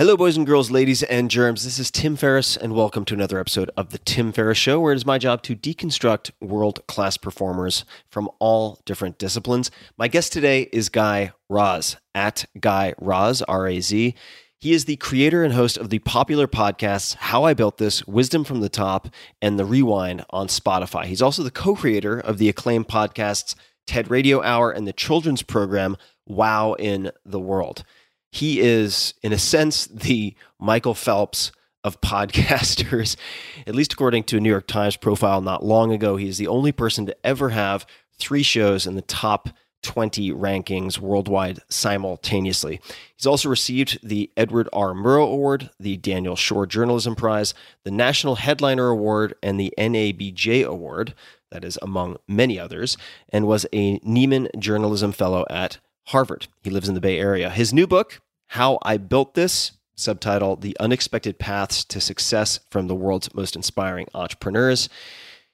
Hello, boys and girls, ladies and germs. This is Tim Ferriss, and welcome to another episode of The Tim Ferriss Show, where it is my job to deconstruct world class performers from all different disciplines. My guest today is Guy Raz, at Guy Raz, R A Z. He is the creator and host of the popular podcasts How I Built This, Wisdom from the Top, and The Rewind on Spotify. He's also the co creator of the acclaimed podcasts TED Radio Hour and the children's program Wow in the World he is, in a sense, the Michael Phelps of podcasters, at least according to a New York Times profile not long ago. He is the only person to ever have three shows in the top 20 rankings worldwide simultaneously. He's also received the Edward R. Murrow Award, the Daniel Schorr Journalism Prize, the National Headliner Award, and the NABJ Award, that is among many others, and was a Nieman Journalism Fellow at Harvard. He lives in the Bay Area. His new book, How I Built This, subtitle The Unexpected Paths to Success from the World's Most Inspiring Entrepreneurs,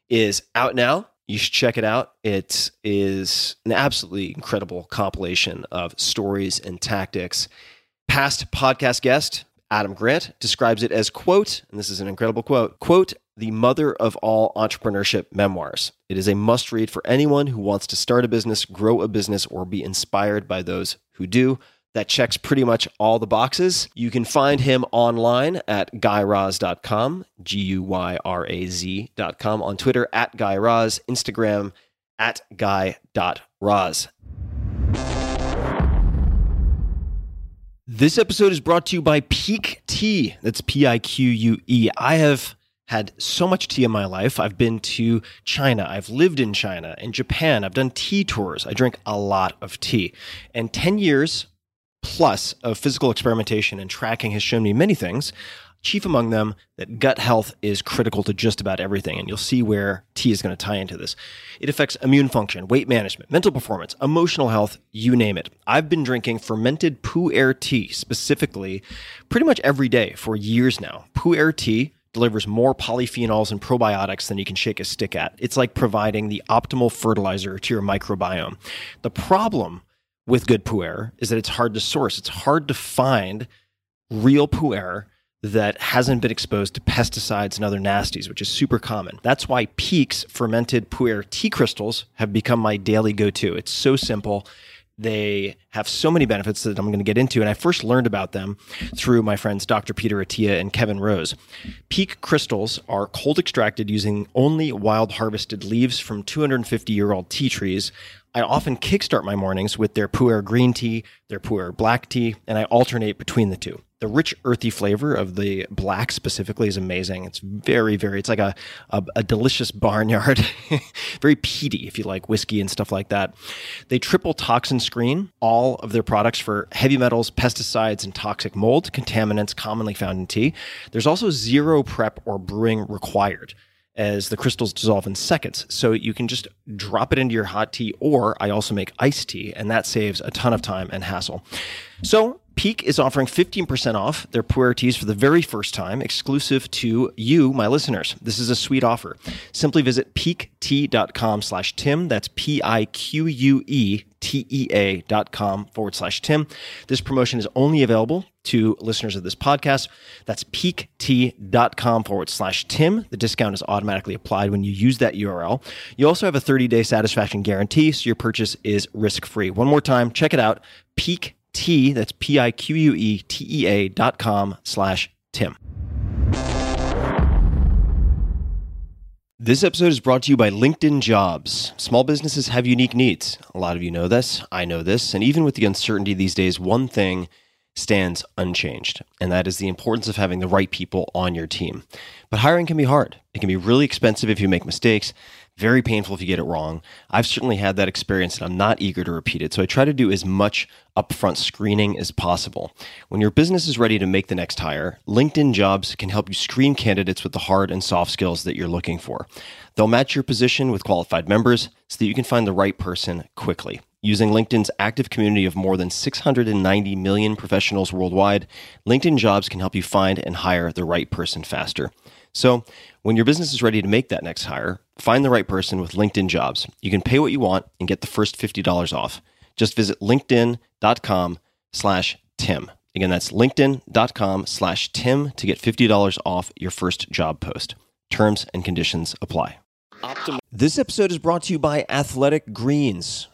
is out now. You should check it out. It is an absolutely incredible compilation of stories and tactics. Past podcast guest Adam Grant describes it as quote, and this is an incredible quote, quote, the mother of all entrepreneurship memoirs. It is a must read for anyone who wants to start a business, grow a business, or be inspired by those who do. That checks pretty much all the boxes. You can find him online at guyraz.com, G U Y R A Z.com, on Twitter at guyraz, Instagram at guy.raz. This episode is brought to you by Pique Tea. That's P I Q U E. I have had so much tea in my life. I've been to China. I've lived in China and Japan. I've done tea tours. I drink a lot of tea. And 10 years plus of physical experimentation and tracking has shown me many things. Chief among them, that gut health is critical to just about everything. And you'll see where tea is going to tie into this. It affects immune function, weight management, mental performance, emotional health, you name it. I've been drinking fermented Pu'er tea specifically pretty much every day for years now. Pu'er tea delivers more polyphenols and probiotics than you can shake a stick at. It's like providing the optimal fertilizer to your microbiome. The problem with good pu'er is that it's hard to source. It's hard to find real pu'er that hasn't been exposed to pesticides and other nasties, which is super common. That's why Pique's fermented pu'er tea crystals have become my daily go-to. It's so simple. They have so many benefits that I'm going to get into. And I first learned about them through my friends Dr. Peter Attia and Kevin Rose. Pique crystals are cold extracted using only wild harvested leaves from 250 year old tea trees. I often kickstart my mornings with their pu'er green tea, their pu'er black tea, and I alternate between the two. The rich, earthy flavor of the black specifically is amazing. It's very, very, it's like a, a, a delicious barnyard, very peaty if you like whiskey and stuff like that. They triple toxin screen all of their products for heavy metals, pesticides, and toxic mold, contaminants commonly found in tea. There's also zero prep or brewing required as the crystals dissolve in seconds. So you can just drop it into your hot tea, or I also make iced tea, and that saves a ton of time and hassle. So Pique is offering 15% off their pu'er teas for the very first time, exclusive to you, my listeners. This is a sweet offer. Simply visit piquetea.com slash Tim. That's P-I-Q-U-E-T-E-A dot com forward slash Tim. This promotion is only available to listeners of this podcast. That's piquetea.com forward slash Tim. The discount is automatically applied when you use that URL. You also have a 30-day satisfaction guarantee, so your purchase is risk-free. One more time, check it out, Pique T, that's P I Q U E T E A dot com slash Tim. This episode is brought to you by LinkedIn Jobs. Small businesses have unique needs. A lot of you know this. I know this. And even with the uncertainty these days, one thing stands unchanged, and that is the importance of having the right people on your team. But hiring can be hard. It can be really expensive if you make mistakes, very painful if you get it wrong. I've certainly had that experience and I'm not eager to repeat it. So I try to do as much upfront screening as possible. When your business is ready to make the next hire, LinkedIn Jobs can help you screen candidates with the hard and soft skills that you're looking for. They'll match your position with qualified members so that you can find the right person quickly. Using LinkedIn's active community of more than 690 million professionals worldwide, LinkedIn Jobs can help you find and hire the right person faster. So, when your business is ready to make that next hire, find the right person with LinkedIn Jobs. You can pay what you want and get the first $50 off. Just visit linkedin.com slash Tim. Again, that's linkedin.com slash Tim to get $50 off your first job post. Terms and conditions apply. Optim- this episode is brought to you by Athletic Greens.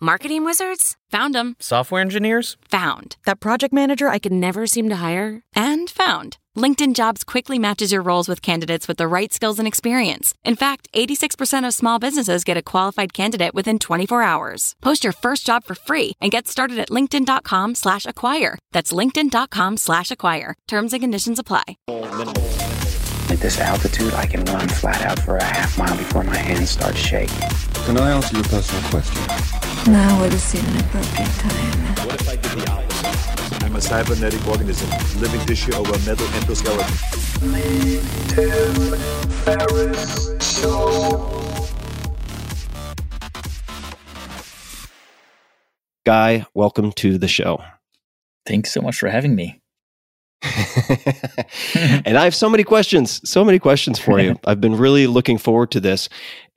Marketing wizards? Found them. Software engineers? Found. That project manager I could never seem to hire? And found. LinkedIn Jobs quickly matches your roles with candidates with the right skills and experience. In fact, 86% of small businesses get a qualified candidate within 24 hours. Post your first job for free and get started at linkedin.com slash acquire. That's linkedin.com slash acquire. Terms and conditions apply. At this altitude, I can run flat out for a half mile before my hands start shaking. Can I ask you a personal question? Now would seem an appropriate time. What if I did the opposite? I'm a cybernetic organism, living tissue over a metal endoskeleton. Guy, welcome to the show. Thanks so much for having me. and I have so many questions, so many questions for you. I've been really looking forward to this.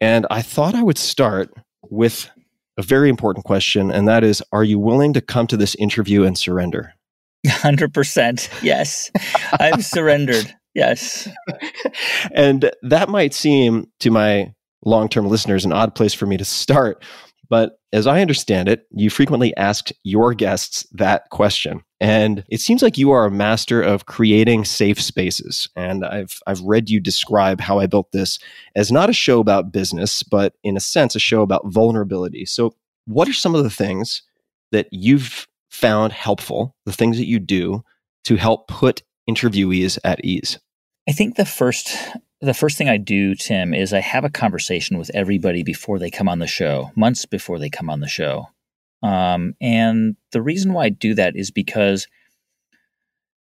And I thought I would start with a very important question, and that is Are you willing to come to this interview and surrender? 100%. Yes. I've surrendered. Yes. and that might seem to my long term listeners an odd place for me to start. But as I understand it, you frequently asked your guests that question. And it seems like you are a master of creating safe spaces. And I've, I've read you describe how I built this as not a show about business, but in a sense, a show about vulnerability. So, what are some of the things that you've found helpful, the things that you do to help put interviewees at ease? I think the first the first thing I do, Tim, is I have a conversation with everybody before they come on the show, months before they come on the show. Um, and the reason why I do that is because,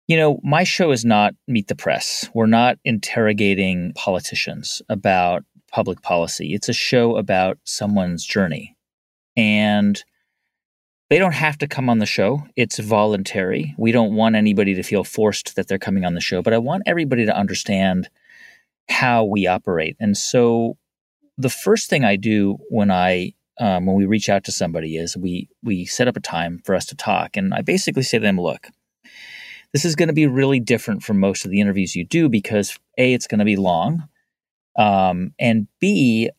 you know, my show is not Meet the Press. We're not interrogating politicians about public policy. It's a show about someone's journey. And they don't have to come on the show. It's voluntary. We don't want anybody to feel forced that they're coming on the show, but I want everybody to understand how we operate. And so the first thing I do when I um, when we reach out to somebody is we we set up a time for us to talk, and I basically say to them, "Look, this is going to be really different from most of the interviews you do because a it's going to be long, um, and b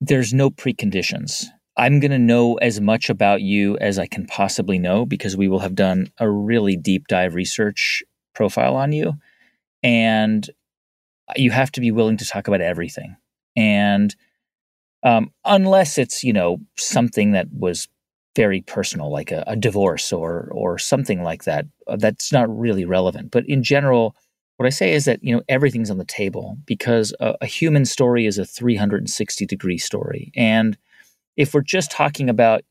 there's no preconditions. I'm going to know as much about you as I can possibly know because we will have done a really deep dive research profile on you, and you have to be willing to talk about everything. And um, unless it's you know something that was very personal, like a, a, divorce or or something like that, uh, that's not really relevant. But in general, what I say is that you know everything's on the table because a, a human story is a 360 degree story, and if we're just talking about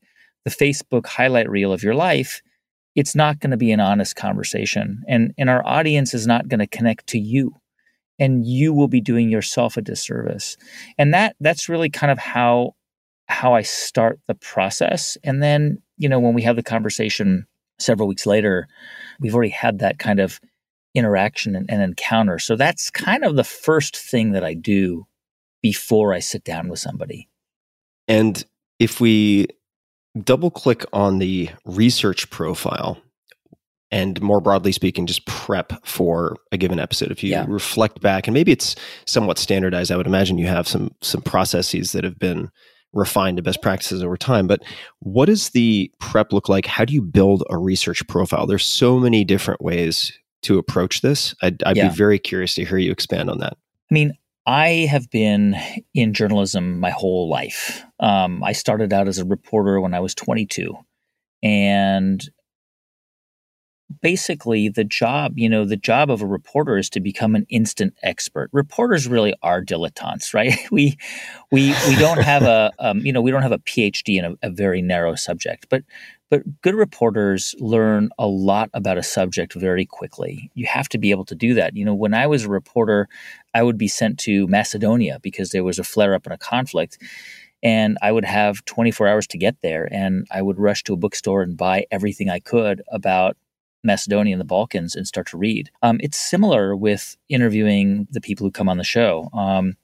the Facebook highlight reel of your life, it's not going to be an honest conversation. And, and our audience is not going to connect to you. And you will be doing yourself a disservice. And that that's really kind of how how I start the process. And then, you know, when we have the conversation several weeks later, we've already had that kind of interaction and, and encounter. So that's kind of the first thing that I do before I sit down with somebody. And if we double click on the research profile, and more broadly speaking, just prep for a given episode. If you Yeah. reflect back, and maybe it's somewhat standardized, I would imagine you have some some processes that have been refined to best practices over time. But what does the prep look like? How do you build a research profile? There's so many different ways to approach this. I'd, I'd Yeah. be very curious to hear you expand on that. I mean, I have been in journalism my whole life. Um, I started out as a reporter when I was 22. And basically, the job, you know, the job of a reporter is to become an instant expert. Reporters really are dilettantes, right? We, we, we don't have a, um, you know, we don't have a PhD in a, a very narrow subject, but but good reporters learn a lot about a subject very quickly. You have to be able to do that. You know, when I was a reporter, I would be sent to Macedonia because there was a flare up in a conflict. And I would have 24 hours to get there. And I would rush to a bookstore and buy everything I could about Macedonia and the Balkans and start to read. Um, it's similar with interviewing the people who come on the show. Um,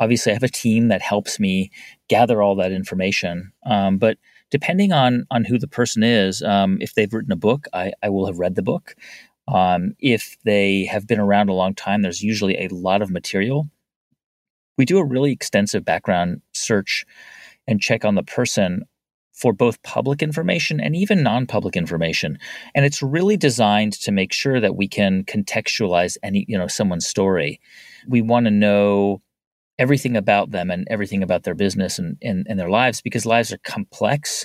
obviously, I have a team that helps me gather all that information. Um, but depending on on who the person is, um, if they've written a book, I, I will have read the book. Um, if they have been around a long time, there's usually a lot of material. We do a really extensive background search and check on the person for both public information and even non-public information. And it's really designed to make sure that we can contextualize any you know someone's story. We want to know everything about them and everything about their business and, and, and their lives because lives are complex.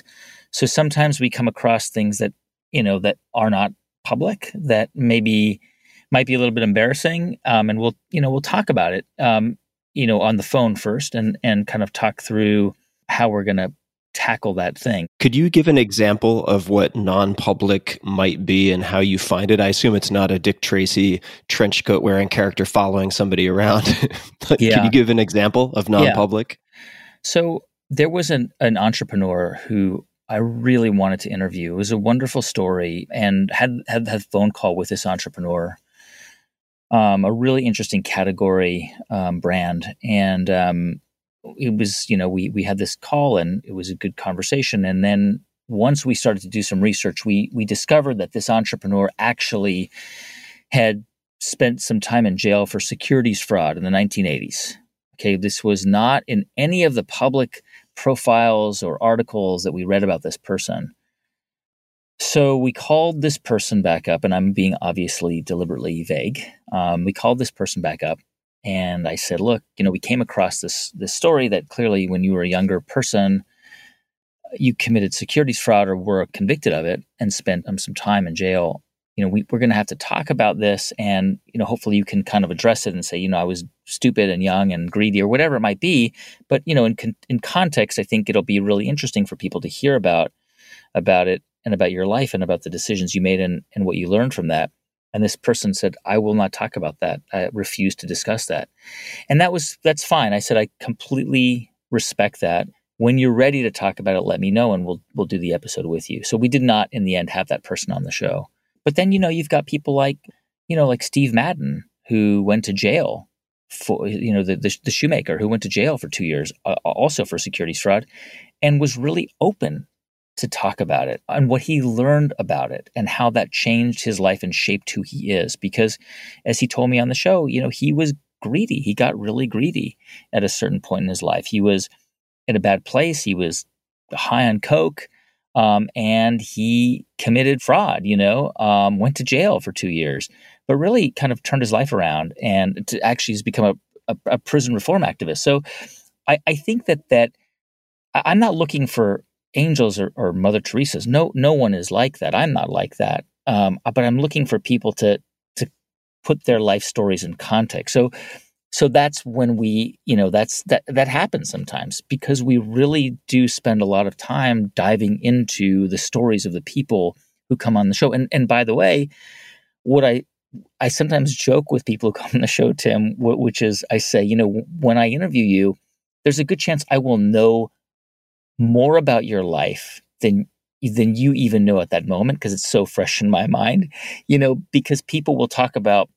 So sometimes we come across things that you know that are not public that maybe might be a little bit embarrassing um, and we'll you know we'll talk about it um, you know on the phone first and and kind of talk through how we're going to tackle that thing Could you give an example of what non-public might be and how you find it? I assume it's not a Dick Tracy trench coat wearing character following somebody around. but Yeah. Can you give an example of non-public? So there was an, an entrepreneur who I really wanted to interview. It was a wonderful story and had had had a phone call with this entrepreneur. Um, a really interesting category um, brand, and um, it was you know we we had this call and it was a good conversation. And then once we started to do some research, we we discovered that this entrepreneur actually had spent some time in jail for securities fraud in the 1980s. Okay, this was not in any of the public profiles or articles that we read about this person. So we called this person back up, and I'm being obviously deliberately vague. Um, we called this person back up, and I said, "Look, you know, we came across this this story that clearly, when you were a younger person, you committed securities fraud or were convicted of it and spent um, some time in jail. You know, we, we're going to have to talk about this, and you know, hopefully, you can kind of address it and say, you know, I was stupid and young and greedy or whatever it might be. But you know, in con- in context, I think it'll be really interesting for people to hear about about it and about your life and about the decisions you made and, and what you learned from that. And this person said, I will not talk about that. I refuse to discuss that. And that was that's fine. I said, I completely respect that. When you're ready to talk about it, let me know and we'll we'll do the episode with you. So we did not in the end have that person on the show. But then, you know, you've got people like, you know, like Steve Madden, who went to jail for, you know, the, the, the shoemaker who went to jail for two years, uh, also for securities fraud, and was really open to talk about it and what he learned about it and how that changed his life and shaped who he is. Because as he told me on the show, you know, he was greedy. He got really greedy at a certain point in his life. He was in a bad place. He was high on coke. Um, and he committed fraud, you know, um, went to jail for two years, but really kind of turned his life around and to actually has become a, a, a prison reform activist. So I, I think that that I'm not looking for angels or, or Mother Teresa's. No, no one is like that. I'm not like that. Um, but I'm looking for people to to put their life stories in context. So so that's when we you know that's that that happens sometimes because we really do spend a lot of time diving into the stories of the people who come on the show and and by the way what i i sometimes joke with people who come on the show tim which is i say you know when i interview you there's a good chance i will know more about your life than than you even know at that moment because it's so fresh in my mind you know because people will talk about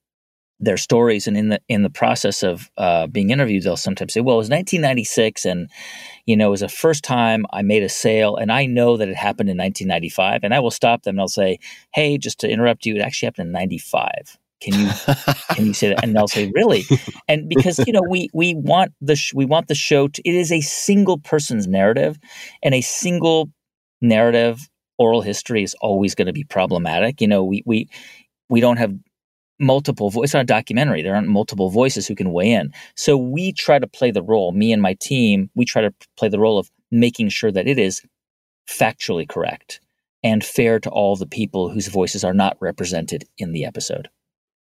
their stories and in the in the process of uh, being interviewed they'll sometimes say well it was 1996 and you know it was the first time i made a sale and i know that it happened in 1995 and i will stop them and i'll say hey just to interrupt you it actually happened in 95 can you can you say that and they'll say really and because you know we we want the sh- we want the show to it is a single person's narrative and a single narrative oral history is always going to be problematic you know we we we don't have multiple voices. Not a documentary. There aren't multiple voices who can weigh in. So we try to play the role, me and my team, we try to play the role of making sure that it is factually correct and fair to all the people whose voices are not represented in the episode.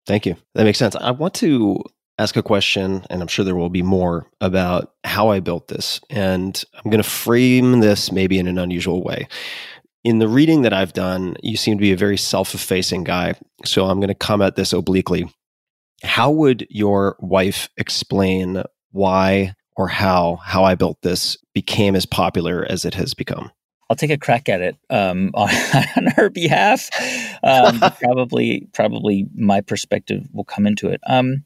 Thank you. That makes sense. I want to ask a question, and I'm sure there will be more about how I built this. And I'm going to frame this maybe in an unusual way in the reading that I've done, you seem to be a very self effacing guy. So I'm going to come at this obliquely. How would your wife explain why or how how I built this became as popular as it has become? I'll take a crack at it um, on, on, her behalf. Um, probably, probably my perspective will come into it. Um,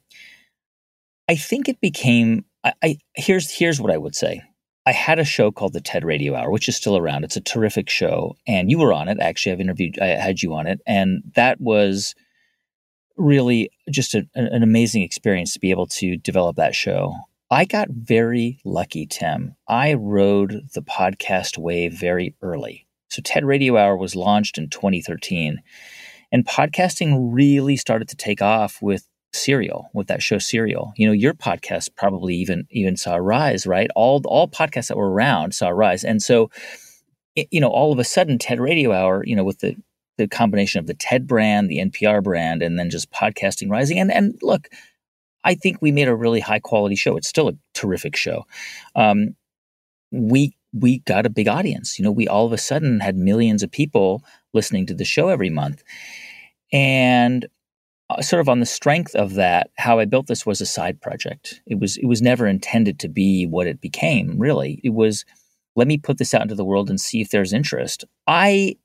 I think it became. I, I here's here's what I would say. I had a show called the TED Radio Hour, which is still around. It's a terrific show, and you were on it. Actually, I've interviewed, I had you on it, and that was really just a, an amazing experience to be able to develop that show. I got very lucky, Tim. I rode the podcast wave very early. So TED Radio Hour was launched in 2013, and podcasting really started to take off with Serial with that show Serial. You know, your podcast probably even even saw a rise, right? All all podcasts that were around saw a rise, and so you know, all of a sudden, TED Radio Hour, you know, with the the combination of the TED brand, the NPR brand, and then just podcasting rising. And and look, I think we made a really high quality show. It's still a terrific show. Um, we we got a big audience. You know, we all of a sudden had millions of people listening to the show every month, and uh, sort of on the strength of that, how I built this was a side project. It was it was never intended to be what it became. Really, it was let me put this out into the world and see if there's interest. I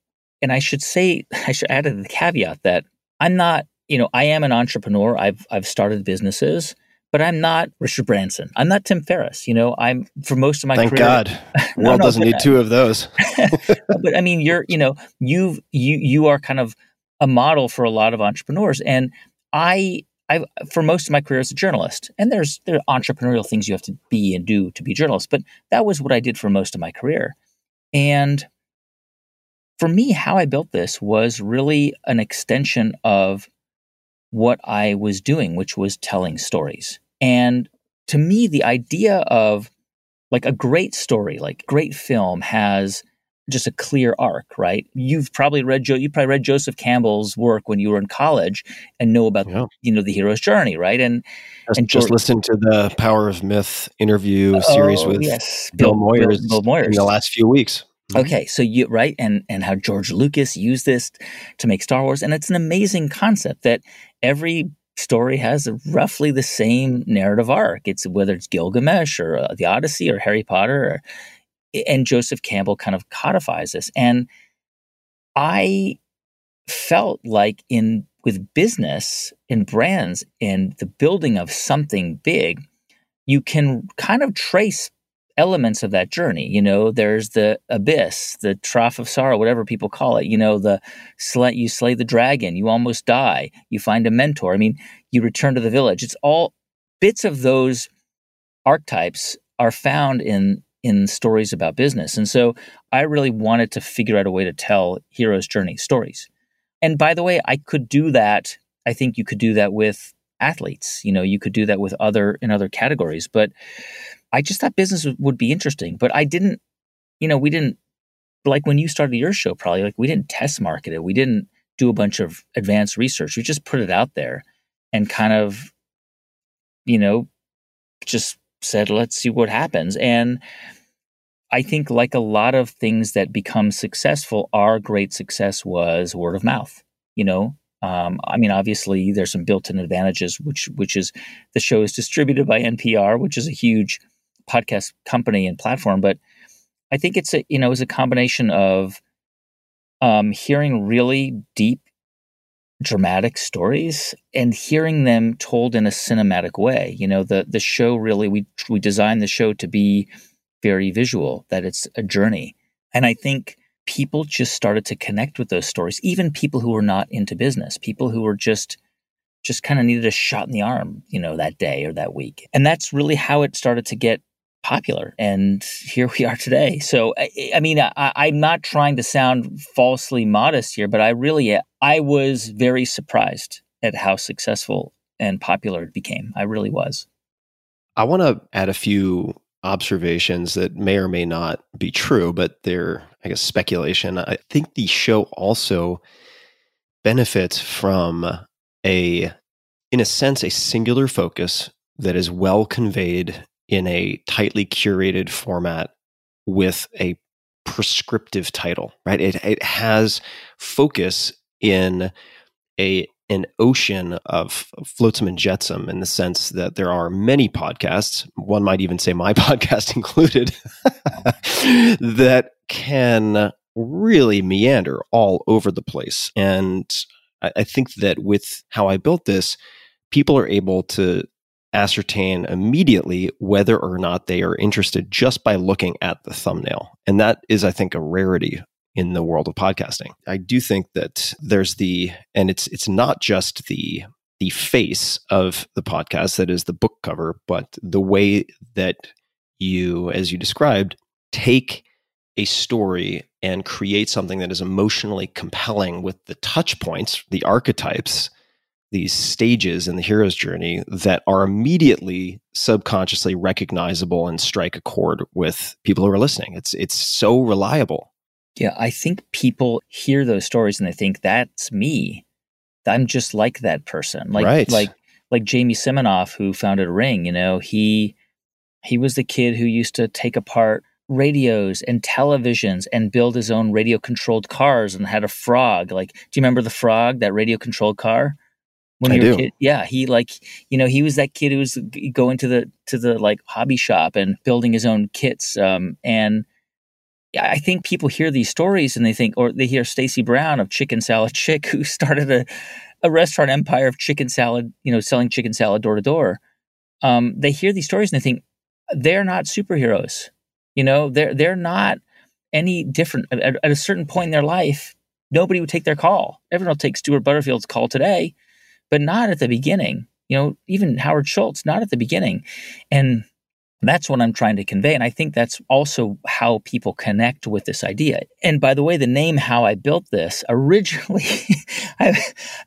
and I should say I should add the caveat that I'm not you know I am an entrepreneur. I've I've started businesses. But I'm not Richard Branson. I'm not Tim Ferriss. You know, I'm for most of my Thank career. God, the world no, doesn't need two of those. but I mean, you're, you know, you've you you are kind of a model for a lot of entrepreneurs. And I, I, for most of my career as a journalist, and there's there are entrepreneurial things you have to be and do to be a journalist, but that was what I did for most of my career. And for me, how I built this was really an extension of what I was doing, which was telling stories. And to me, the idea of like a great story, like great film has just a clear arc, right? You've probably read Joe. You probably read Joseph Campbell's work when you were in college and know about yeah. you know the hero's journey, right? And just, and just listen to the Power of Myth interview oh, series with yes. Bill, Bill, Moyers, Bill, Bill Moyers in the last few weeks. Mm-hmm. Okay, so you right, and and how George Lucas used this to make Star Wars, and it's an amazing concept that every story has roughly the same narrative arc. It's whether it's Gilgamesh or uh, the Odyssey or Harry Potter or and Joseph Campbell kind of codifies this. And I felt like in with business and brands and the building of something big, you can kind of trace elements of that journey. You know, there's the abyss, the trough of sorrow, whatever people call it. You know, the slay, you slay the dragon, you almost die, you find a mentor. I mean, you return to the village. It's all bits of those archetypes are found in in stories about business. And so I really wanted to figure out a way to tell hero's journey stories. And by the way, I could do that. I think you could do that with athletes. You know, you could do that with other in other categories. But I just thought business would be interesting. But I didn't, you know, we didn't like when you started your show, probably like we didn't test market it. We didn't do a bunch of advanced research. We just put it out there and kind of, you know, just said, let's see what happens. And I think, like a lot of things that become successful, our great success was word of mouth. You know, um, I mean, obviously, there's some built-in advantages, which which is the show is distributed by NPR, which is a huge podcast company and platform. But I think it's a you know it's a combination of um, hearing really deep, dramatic stories and hearing them told in a cinematic way. You know, the the show really we we designed the show to be very visual, that it's a journey, and I think people just started to connect with those stories. Even people who were not into business, people who were just just kind of needed a shot in the arm, you know, that day or that week, and that's really how it started to get popular. And here we are today. So, I, I mean, I, I'm not trying to sound falsely modest here, but I really, I was very surprised at how successful and popular it became. I really was. I want to add a few observations that may or may not be true, but they're, I guess, speculation. I think the show also benefits from a, in a sense, a singular focus that is well conveyed in a tightly curated format with a prescriptive title, right? It, it has focus in a an ocean of flotsam and jetsam in the sense that there are many podcasts, one might even say my podcast included, that can really meander all over the place. And I, I think that with how I built this, people are able to ascertain immediately whether or not they are interested just by looking at the thumbnail. And that is, I think, a rarity in the world of podcasting. I do think that there's the and it's it's not just the the face of the podcast that is the book cover, but the way that you, as you described, take a story and create something that is emotionally compelling with the touch points, the archetypes these stages in the hero's journey that are immediately subconsciously recognizable and strike a chord with people who are listening. It's it's so reliable. Yeah, I think people hear those stories and they think that's me. I'm just like that person. Like right. like like Jamie Siminoff who founded Ring, you know, he he was the kid who used to take apart radios and televisions and build his own radio controlled cars and had a frog. Like, do you remember the frog, that radio controlled car? When I you were a kid. Yeah, he like you know he was that kid who was going to the to the like hobby shop and building his own kits. Um, and I think people hear these stories and they think, or they hear Stacy Brown of Chicken Salad Chick, who started a a restaurant empire of chicken salad, you know, selling chicken salad door to door. Um, they hear these stories and they think they're not superheroes. You know, they're they're not any different. At, at a certain point in their life, nobody would take their call. Everyone will take Stuart Butterfield's call today but not at the beginning. You know, even Howard Schultz, not at the beginning. And that's what I'm trying to convey. And I think that's also how people connect with this idea. And by the way, the name How I Built This, originally, I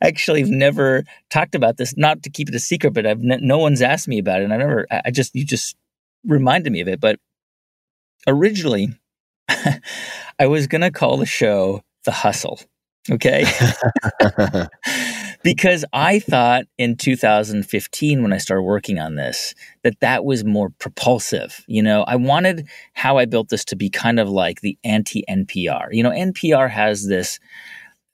actually have never talked about this, not to keep it a secret, but I've no one's asked me about it. And I never, I just, you just reminded me of it. But originally, I was going to call the show The Hustle. Okay. because I thought in 2015 when I started working on this that that was more propulsive. You know, I wanted how I built this to be kind of like the anti NPR. You know, NPR has this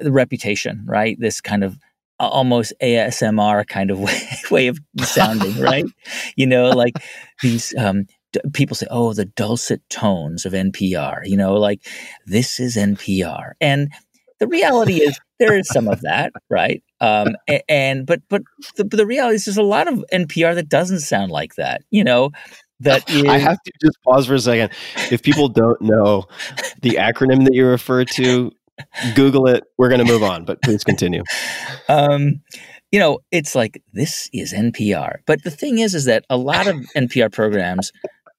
reputation, right? This kind of almost ASMR kind of way, way of sounding, right? You know, like these um, people say, "Oh, the dulcet tones of NPR." You know, like this is NPR, and the reality is there is some of that, right? Um, and, and, but but the, the reality is there's a lot of NPR that doesn't sound like that. You know, that is, I have to just pause for a second. If people don't know the acronym that you refer to, Google it. We're going to move on, but please continue. Um, you know, it's like this is NPR, but the thing is, is that a lot of NPR programs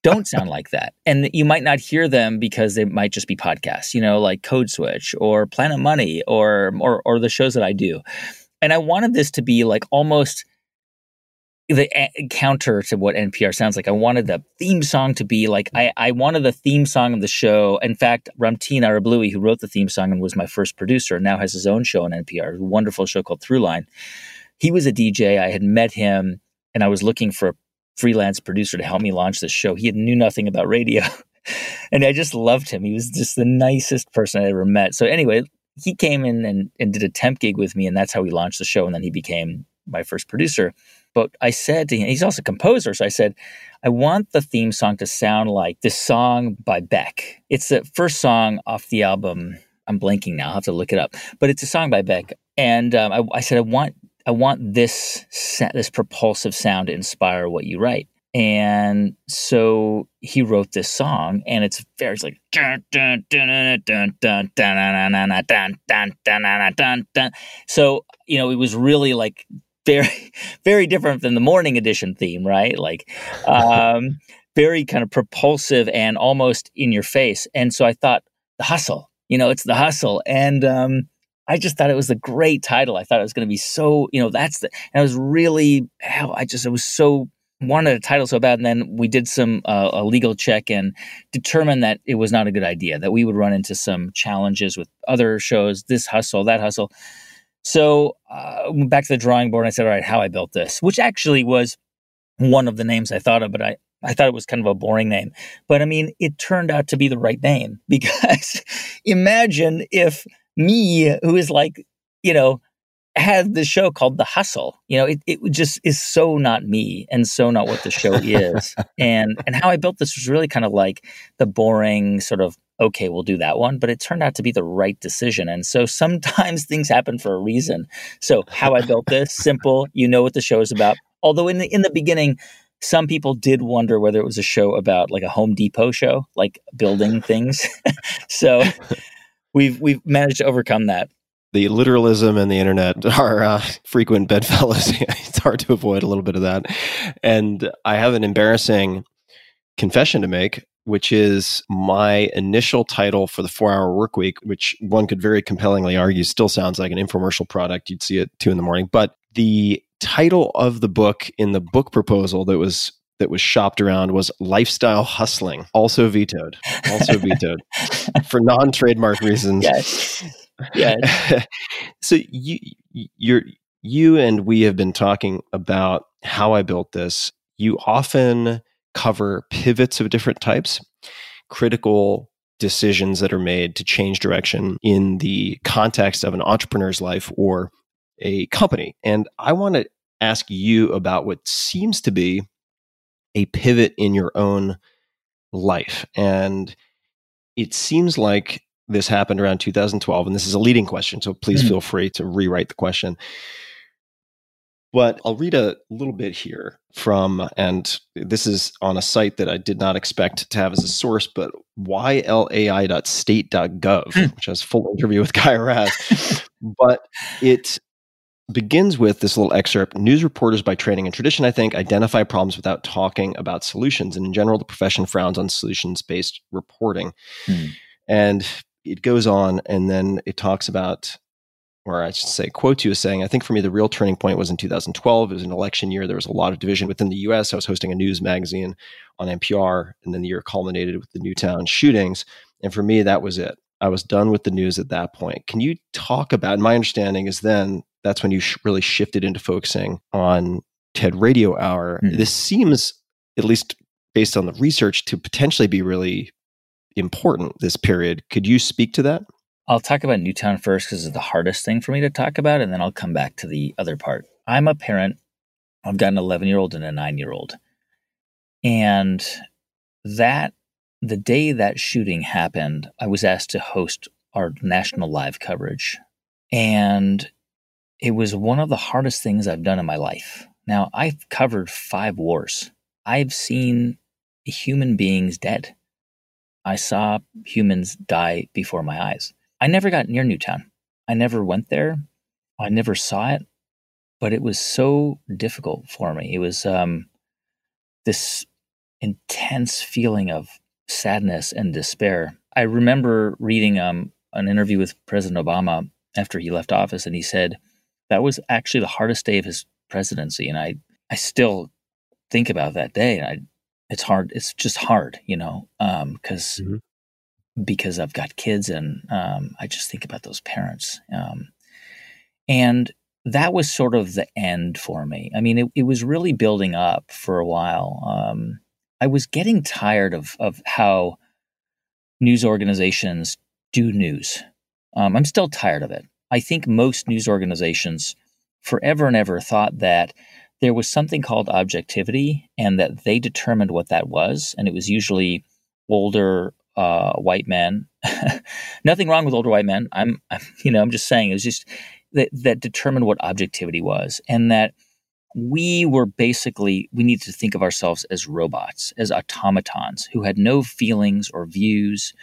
don't sound like that. And you might not hear them because they might just be podcasts, you know, like Code Switch or Planet Money or or or the shows that I do. And I wanted this to be like almost the a- counter to what NPR sounds like. I wanted the theme song to be like I, I wanted the theme song of the show. In fact, Ramtin Arablouei, who wrote the theme song and was my first producer, now has his own show on NPR, a wonderful show called Throughline. He was a DJ. I had met him and I was looking for a freelance producer to help me launch this show. He knew nothing about radio. and I just loved him. He was just the nicest person I ever met. So anyway, he came in and, and did a temp gig with me, and that's how we launched the show. And then he became my first producer. But I said to him, he's also a composer. So I said, I want the theme song to sound like this song by Beck. It's the first song off the album. I'm blanking now. I'll have to look it up. But it's a song by Beck. And um, I, I, said, I want, I want this, this propulsive sound to inspire what you write. And so he wrote this song, and it's very it's like so you know it was really like very very different than the morning edition theme, right? Like um, very kind of propulsive and almost in your face. And so I thought the hustle, you know, it's the hustle, and um, I just thought it was a great title. I thought it was going to be so you know that's the and I was really I just it was so wanted a title so bad, and then we did some uh, a legal check and determined that it was not a good idea. That we would run into some challenges with other shows, this hustle, that hustle. So uh, back to the drawing board, and I said, "All right, how I built this," which actually was one of the names I thought of, but I I thought it was kind of a boring name. But I mean, it turned out to be the right name because imagine if me, who is like, you know, had the show called The Hustle. You know, it, it just is so not me and so not what the show is. and and how I built this was really kind of like the boring sort of okay, we'll do that one, but it turned out to be the right decision. And so sometimes things happen for a reason. So how I built this, simple, you know what the show is about. Although in the in the beginning some people did wonder whether it was a show about like a Home Depot show, like building things. so we've we've managed to overcome that the literalism and the internet are uh, frequent bedfellows. it's hard to avoid a little bit of that. And I have an embarrassing confession to make, which is my initial title for the four hour work week, which one could very compellingly argue still sounds like an infomercial product. You'd see it two in the morning. But the title of the book in the book proposal that was that was shopped around was lifestyle hustling also vetoed also vetoed for non-trademark reasons yes yeah. so you you're you and we have been talking about how I built this. You often cover pivots of different types, critical decisions that are made to change direction in the context of an entrepreneur's life or a company. And I want to ask you about what seems to be a pivot in your own life. And it seems like this happened around 2012, and this is a leading question, so please mm-hmm. feel free to rewrite the question. But I'll read a little bit here from, and this is on a site that I did not expect to have as a source, but ylai.state.gov, hmm. which has full interview with Guy Raz. but it begins with this little excerpt news reporters by training and tradition i think identify problems without talking about solutions and in general the profession frowns on solutions based reporting hmm. and it goes on and then it talks about or I should say, quote you as saying, I think for me, the real turning point was in 2012. It was an election year. There was a lot of division within the US. I was hosting a news magazine on NPR, and then the year culminated with the Newtown shootings. And for me, that was it. I was done with the news at that point. Can you talk about, my understanding is then that's when you sh- really shifted into focusing on TED Radio Hour. Mm-hmm. This seems, at least based on the research, to potentially be really important this period. Could you speak to that? I'll talk about Newtown first because it's the hardest thing for me to talk about, and then I'll come back to the other part. I'm a parent. I've got an 11 year old and a nine year old. And that, the day that shooting happened, I was asked to host our national live coverage. And it was one of the hardest things I've done in my life. Now, I've covered five wars, I've seen human beings dead. I saw humans die before my eyes. I never got near Newtown. I never went there. I never saw it, but it was so difficult for me. It was um, this intense feeling of sadness and despair. I remember reading um, an interview with President Obama after he left office, and he said that was actually the hardest day of his presidency. And I, I still think about that day, and I it's hard. It's just hard, you know, because um, mm-hmm. because I've got kids and um, I just think about those parents. Um, and that was sort of the end for me. I mean, it, it was really building up for a while. Um, I was getting tired of of how news organizations do news. Um, I'm still tired of it. I think most news organizations forever and ever thought that there was something called objectivity and that they determined what that was. And it was usually older uh, white men. Nothing wrong with older white men. I'm, I'm, you know, I'm just saying it was just that, that determined what objectivity was and that we were basically, we needed to think of ourselves as robots, as automatons who had no feelings or views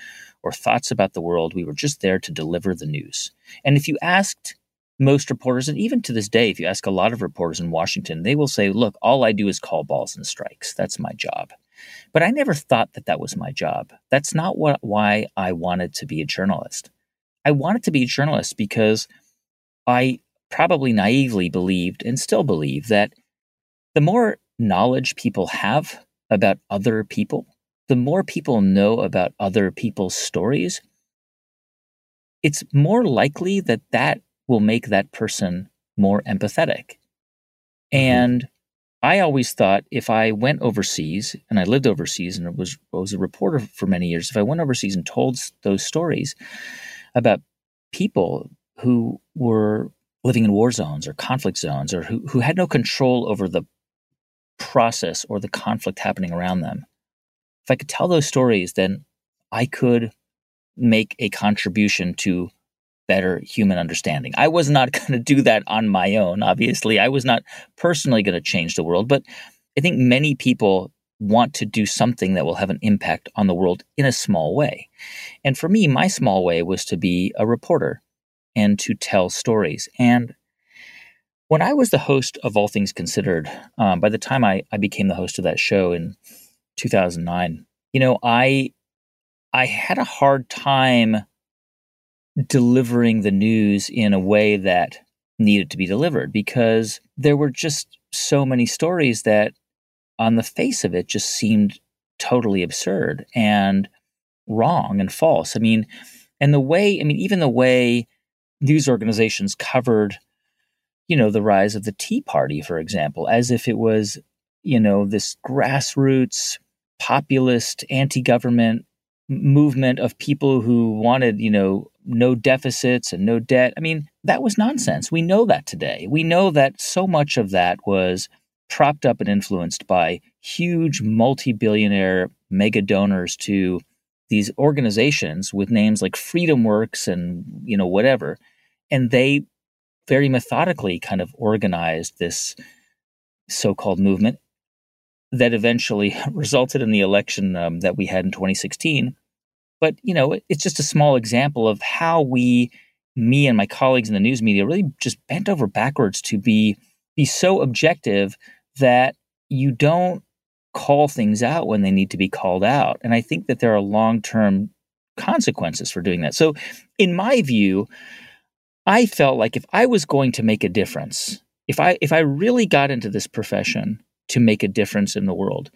or thoughts about the world. We were just there to deliver the news. And if you asked most reporters, and even to this day, if you ask a lot of reporters in Washington, they will say, Look, all I do is call balls and strikes. That's my job. But I never thought that that was my job. That's not what, why I wanted to be a journalist. I wanted to be a journalist because I probably naively believed and still believe that the more knowledge people have about other people, the more people know about other people's stories, it's more likely that that will make that person more empathetic. Mm-hmm. And I always thought if I went overseas and I lived overseas and was was a reporter for many years, if I went overseas and told those stories about people who were living in war zones or conflict zones or who, who had no control over the process or the conflict happening around them, if I could tell those stories, then I could make a contribution to better human understanding. I was not going to do that on my own, obviously. I was not personally going to change the world, but I think many people want to do something that will have an impact on the world in a small way. And for me, my small way was to be a reporter and to tell stories. And when I was the host of All Things Considered, um, by the time I, I became the host of that show in 2009, you know, I I had a hard time delivering the news in a way that needed to be delivered because there were just so many stories that on the face of it just seemed totally absurd and wrong and false. I mean, and the way, I mean, even the way news organizations covered, you know, the rise of the Tea Party, for example, as if it was, you know, this grassroots, populist, anti government movement of people who wanted, you know, no deficits and no debt. I mean, that was nonsense. We know that today. We know that so much of that was propped up and influenced by huge multi billionaire mega donors to these organizations with names like Freedom Works and, you know, whatever. And they very methodically kind of organized this so called movement that eventually resulted in the election um, that we had in 2016 but, you know, it's just a small example of how we, me and my colleagues in the news media, really just bent over backwards to be be so objective that you don't call things out when they need to be called out. And I think that there are long term consequences for doing that. So, in my view, I felt like if I was going to make a difference, if I if I really got into this profession to make a difference in the world,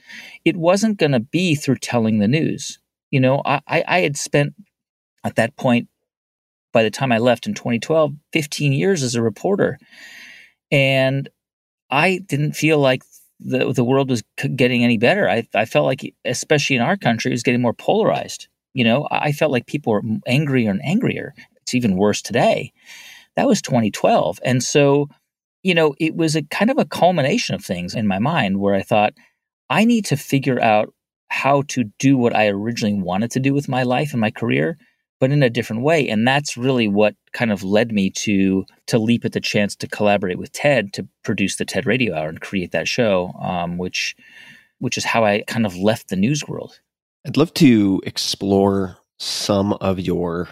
it wasn't going to be through telling the news. You know, I, I had spent at that point, by the time I left in 2012, 15 years as a reporter. And I didn't feel like the, the world was getting any better. I, I felt like, especially in our country, it was getting more polarized. You know, I felt like people were angrier and angrier. It's even worse today. That was 2012. And so, you know, it was a kind of a culmination of things in my mind where I thought, I need to figure out how to do what I originally wanted to do with my life and my career, but in a different way. And that's really what kind of led me to to leap at the chance to collaborate with TED to produce the TED Radio Hour and create that show, um, which which is how I kind of left the news world. I'd love to explore some of your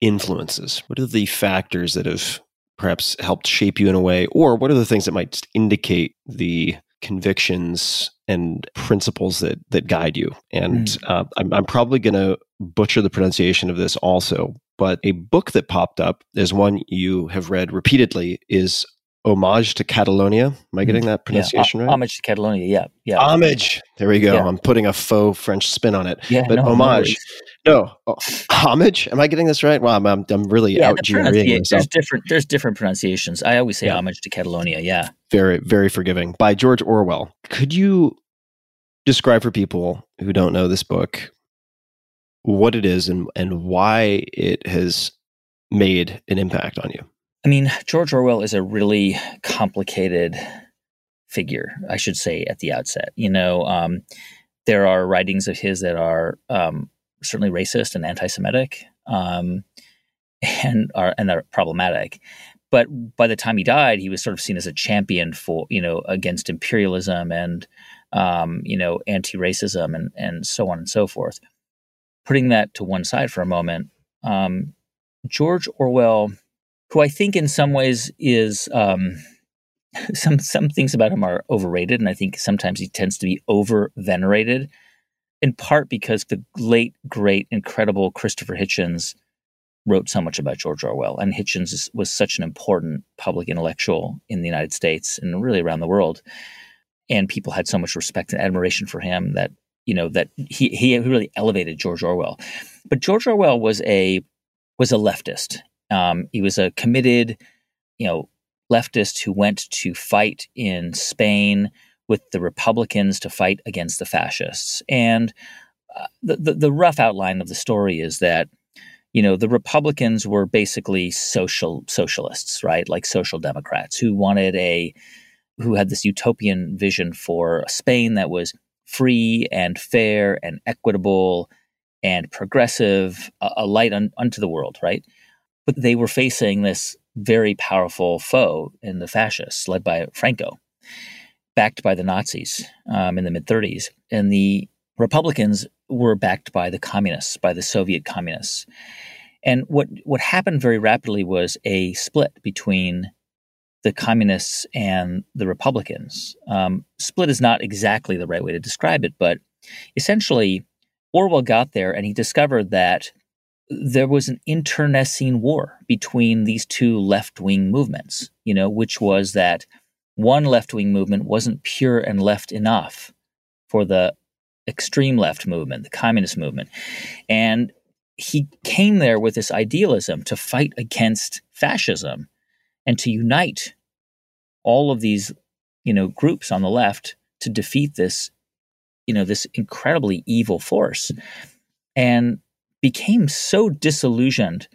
influences. What are the factors that have perhaps helped shape you in a way, or what are the things that might indicate the convictions and principles that that guide you. And mm. uh, I'm, I'm probably going to butcher the pronunciation of this also, but a book that popped up is one you have read repeatedly is Homage to Catalonia. Am I mm-hmm. getting that pronunciation yeah. right? Homage to Catalonia. Yeah, yeah. Homage. There we go. Yeah. I'm putting a faux French spin on it. Yeah, but no, homage. No, oh, homage. Am I getting this right? Wow, I'm I'm, I'm really Yeah, out the there's different. There's different pronunciations. I always say Yeah. homage to Catalonia. Yeah. Very very forgiving. By George Orwell. Could you describe for people who don't know this book what it is and and why it has made an impact on you? I mean, George Orwell is a really complicated figure, I should say, at the outset. You know, um, there are writings of his that are um, certainly racist and anti-Semitic, um, and are and are problematic. But by the time he died, he was sort of seen as a champion for you know against imperialism and um, you know anti-racism and and so on and so forth. Putting that to one side for a moment, um, George Orwell, who I think in some ways is um, some some things about him are overrated, and I think sometimes he tends to be over venerated, in part because the late, great, incredible Christopher Hitchens wrote so much about George Orwell, and Hitchens was such an important public intellectual in the United States and really around the world, and people had so much respect and admiration for him that you know that he he really elevated George Orwell. But George Orwell was a was a leftist. Um, he was a committed, you know, leftist who went to fight in Spain with the Republicans to fight against the fascists. And uh, the, the the rough outline of the story is that you know the Republicans were basically social socialists, right? Like social democrats who wanted a who had this utopian vision for Spain that was free and fair and equitable and progressive, a, a light un, unto the world, right? But they were facing this very powerful foe in the fascists, led by Franco, backed by the Nazis um, in the mid 30s. And the Republicans were backed by the communists, by the Soviet communists. And what, what happened very rapidly was a split between the communists and the Republicans. Um, split is not exactly the right way to describe it, but essentially, Orwell got there and he discovered that there was an internecine war between these two left wing movements, you know, which was that one left wing movement wasn't pure and left enough for the extreme left movement, the communist movement. And he came there with this idealism to fight against fascism and to unite all of these, you know, groups on the left to defeat this, you know, this incredibly evil force. And became so disillusioned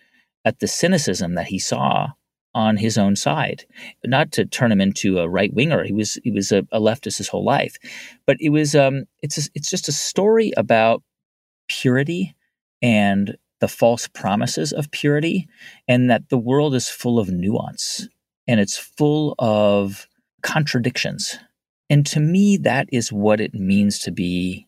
at the cynicism that he saw on his own side. Not to turn him into a right winger, he was he was a, a, leftist his whole life, but it was um, it's a, it's just a story about purity and the false promises of purity, and that the world is full of nuance and it's full of contradictions. And to me, that is what it means to be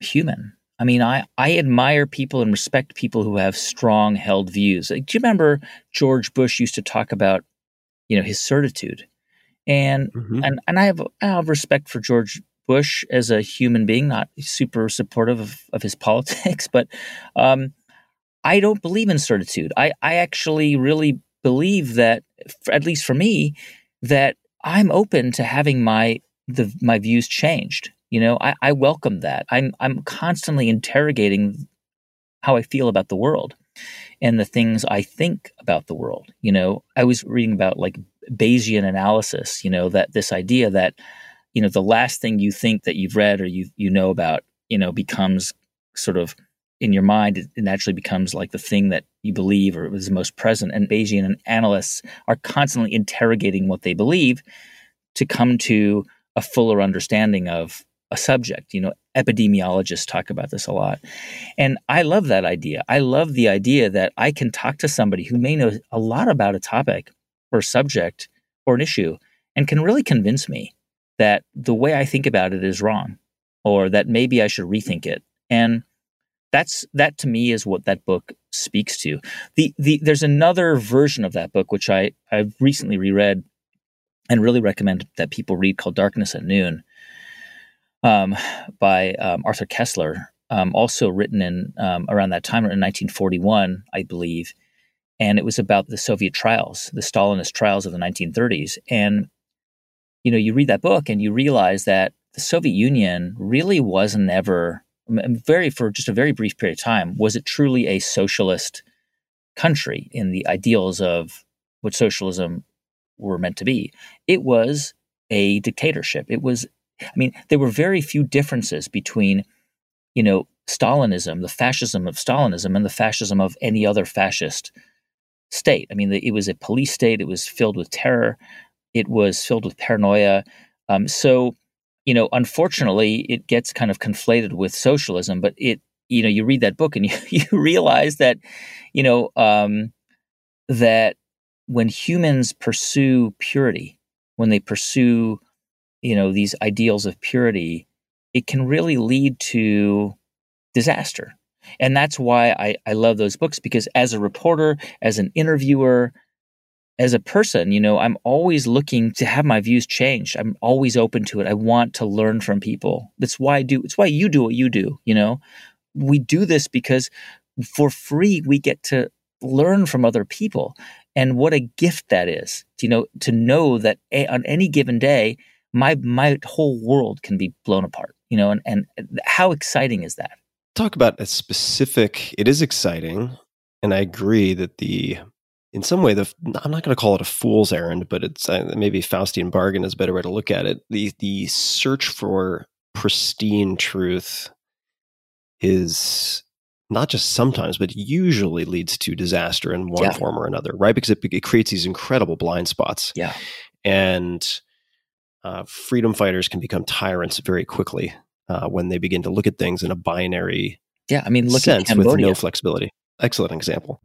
human. I mean, I, I admire people and respect people who have strong held views. Like, do you remember George Bush used to talk about, you know, his certitude, and Mhm. and and I have I have respect for George Bush as a human being, not super supportive of, of his politics, but um, I don't believe in certitude. I I actually really believe that, at least for me, that I'm open to having my the my views changed. You know, I, I welcome that. I'm I'm constantly interrogating how I feel about the world and the things I think about the world. You know, I was reading about like Bayesian analysis, you know, that this idea that, you know, the last thing you think that you've read or you you know about, you know, becomes sort of in your mind, it, naturally becomes like the thing that you believe or is most present. And Bayesian analysts are constantly interrogating what they believe to come to a fuller understanding of a subject. You know, epidemiologists talk about this a lot. And I love that idea. I love the idea that I can talk to somebody who may know a lot about a topic or subject or an issue and can really convince me that the way I think about it is wrong or that maybe I should rethink it. And that's that to me is what that book speaks to. The the there's another version of that book which I I've recently reread and really recommend that people read called Darkness at Noon um, by um, Arthur Koestler, um, also written in um, around that time, in 1941, I believe. and it was about the Soviet trials, the Stalinist trials of the 1930s. And you know, you read that book and you realize that the Soviet Union really wasn't ever very for just a very brief period of time was it truly a socialist country in the ideals of what socialism were meant to be. It was a dictatorship. It was I mean, there were very few differences between, you know, Stalinism, the fascism of Stalinism, and the fascism of any other fascist state. I mean, it was a police state. It was filled with terror. It was filled with paranoia. Um, so, you know, unfortunately, it gets kind of conflated with socialism. But it, you know, you read that book and you, you realize that, you know, um, that when humans pursue purity, when they pursue, you know, these ideals of purity, it can really lead to disaster. And that's why I, I love those books because as a reporter, as an interviewer, as a person, you know, I'm always looking to have my views changed. I'm always open to it. I want to learn from people. That's why I do. It's why you do what you do. You know, we do this because for free we get to learn from other people, and what a gift that is. You know, to know that a, on any given day, my my whole world can be blown apart. You know, and and how exciting is that? Talk about a specific. It is exciting, and I agree that the in some way, the I'm not going to call it a fool's errand, but it's uh, maybe Faustian bargain is a better way to look at it. The the search for pristine truth is not just sometimes, but usually leads to disaster in one Yeah. form or another, right? Because it, it creates these incredible blind spots, Yeah. and uh, freedom fighters can become tyrants very quickly uh, when they begin to look at things in a binary Yeah. I mean, look sense at with no flexibility. Excellent example.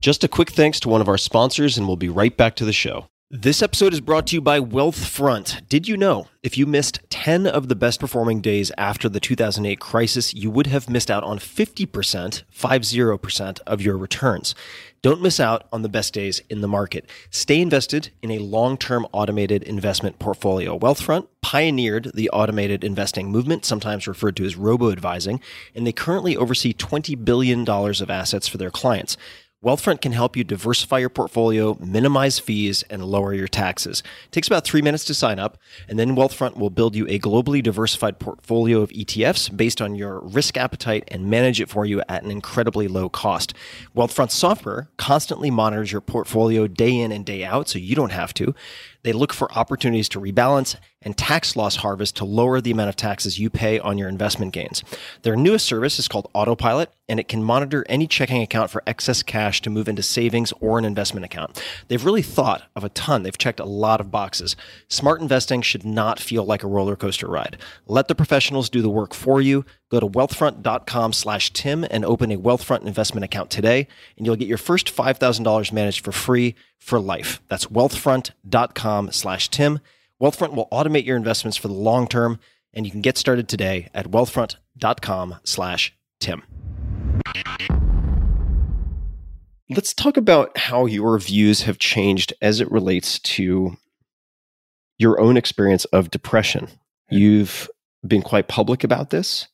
Just a quick thanks to one of our sponsors, and we'll be right back to the show. This episode is brought to you by Wealthfront. Did you know if you missed 10 of the best performing days after the 2008 crisis, you would have missed out on 50%, 50% of your returns? Don't miss out on the best days in the market. Stay invested in a long term automated investment portfolio. Wealthfront pioneered the automated investing movement, sometimes referred to as robo advising, and they currently oversee $20 billion of assets for their clients. Wealthfront can help you diversify your portfolio, minimize fees, and lower your taxes. It takes about three minutes to sign up, and then Wealthfront will build you a globally diversified portfolio of ETFs based on your risk appetite and manage it for you at an incredibly low cost. Wealthfront software constantly monitors your portfolio day in and day out, so you don't have to. They look for opportunities to rebalance and tax loss harvest to lower the amount of taxes you pay on your investment gains. Their newest service is called Autopilot, and it can monitor any checking account for excess cash to move into savings or an investment account. They've really thought of a ton. They've checked a lot of boxes. Smart investing should not feel like a roller coaster ride. Let the professionals do the work for you. Go to wealthfront.com slash Tim and open a Wealthfront investment account today, and you'll get your first $5,000 managed for free for life. That's wealthfront.com slash Tim. Wealthfront will automate your investments for the long term, and you can get started today at wealthfront.com slash Tim. Let's talk about how your views have changed as it relates to your own experience of depression. You've been quite public about this.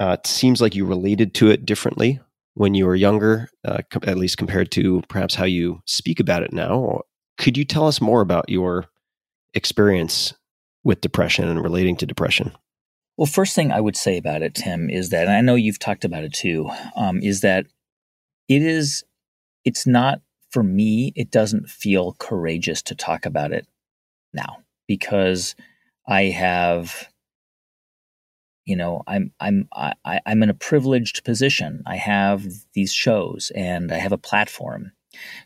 Uh, it seems like you related to it differently when you were younger, uh, com- at least compared to perhaps how you speak about it now. Could you tell us more about your experience with depression and relating to depression? Well, first thing I would say about it, Tim, is that, I know you've talked about it too, um, is that it is, it's not for me, it doesn't feel courageous to talk about it now because I have, you know, I'm, I'm, I, I- I'm in a privileged position. I have these shows and I have a platform.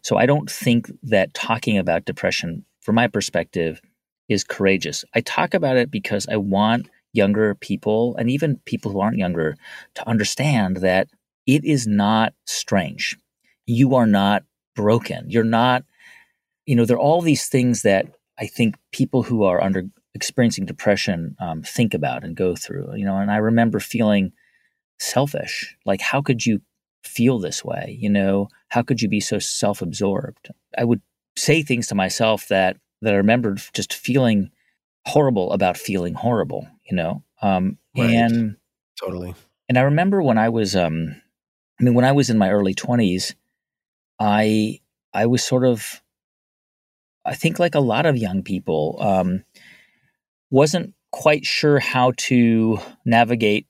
So I don't think that talking about depression, from my perspective, is courageous. I talk about it because I want younger people and even people who aren't younger to understand that it is not strange. You are not broken. You're not, you know, there are all these things that I think people who are under experiencing depression um, think about and go through, you know, and I remember feeling selfish. Like, how could you feel this way? You know, how could you be so self absorbed? I would say things to myself that, that I remembered just feeling horrible about feeling horrible, you know? Um, Right. And Totally. and I remember when I was um, I mean, when I was in my early 20s, I I was sort of I think like a lot of young people um, wasn't quite sure how to navigate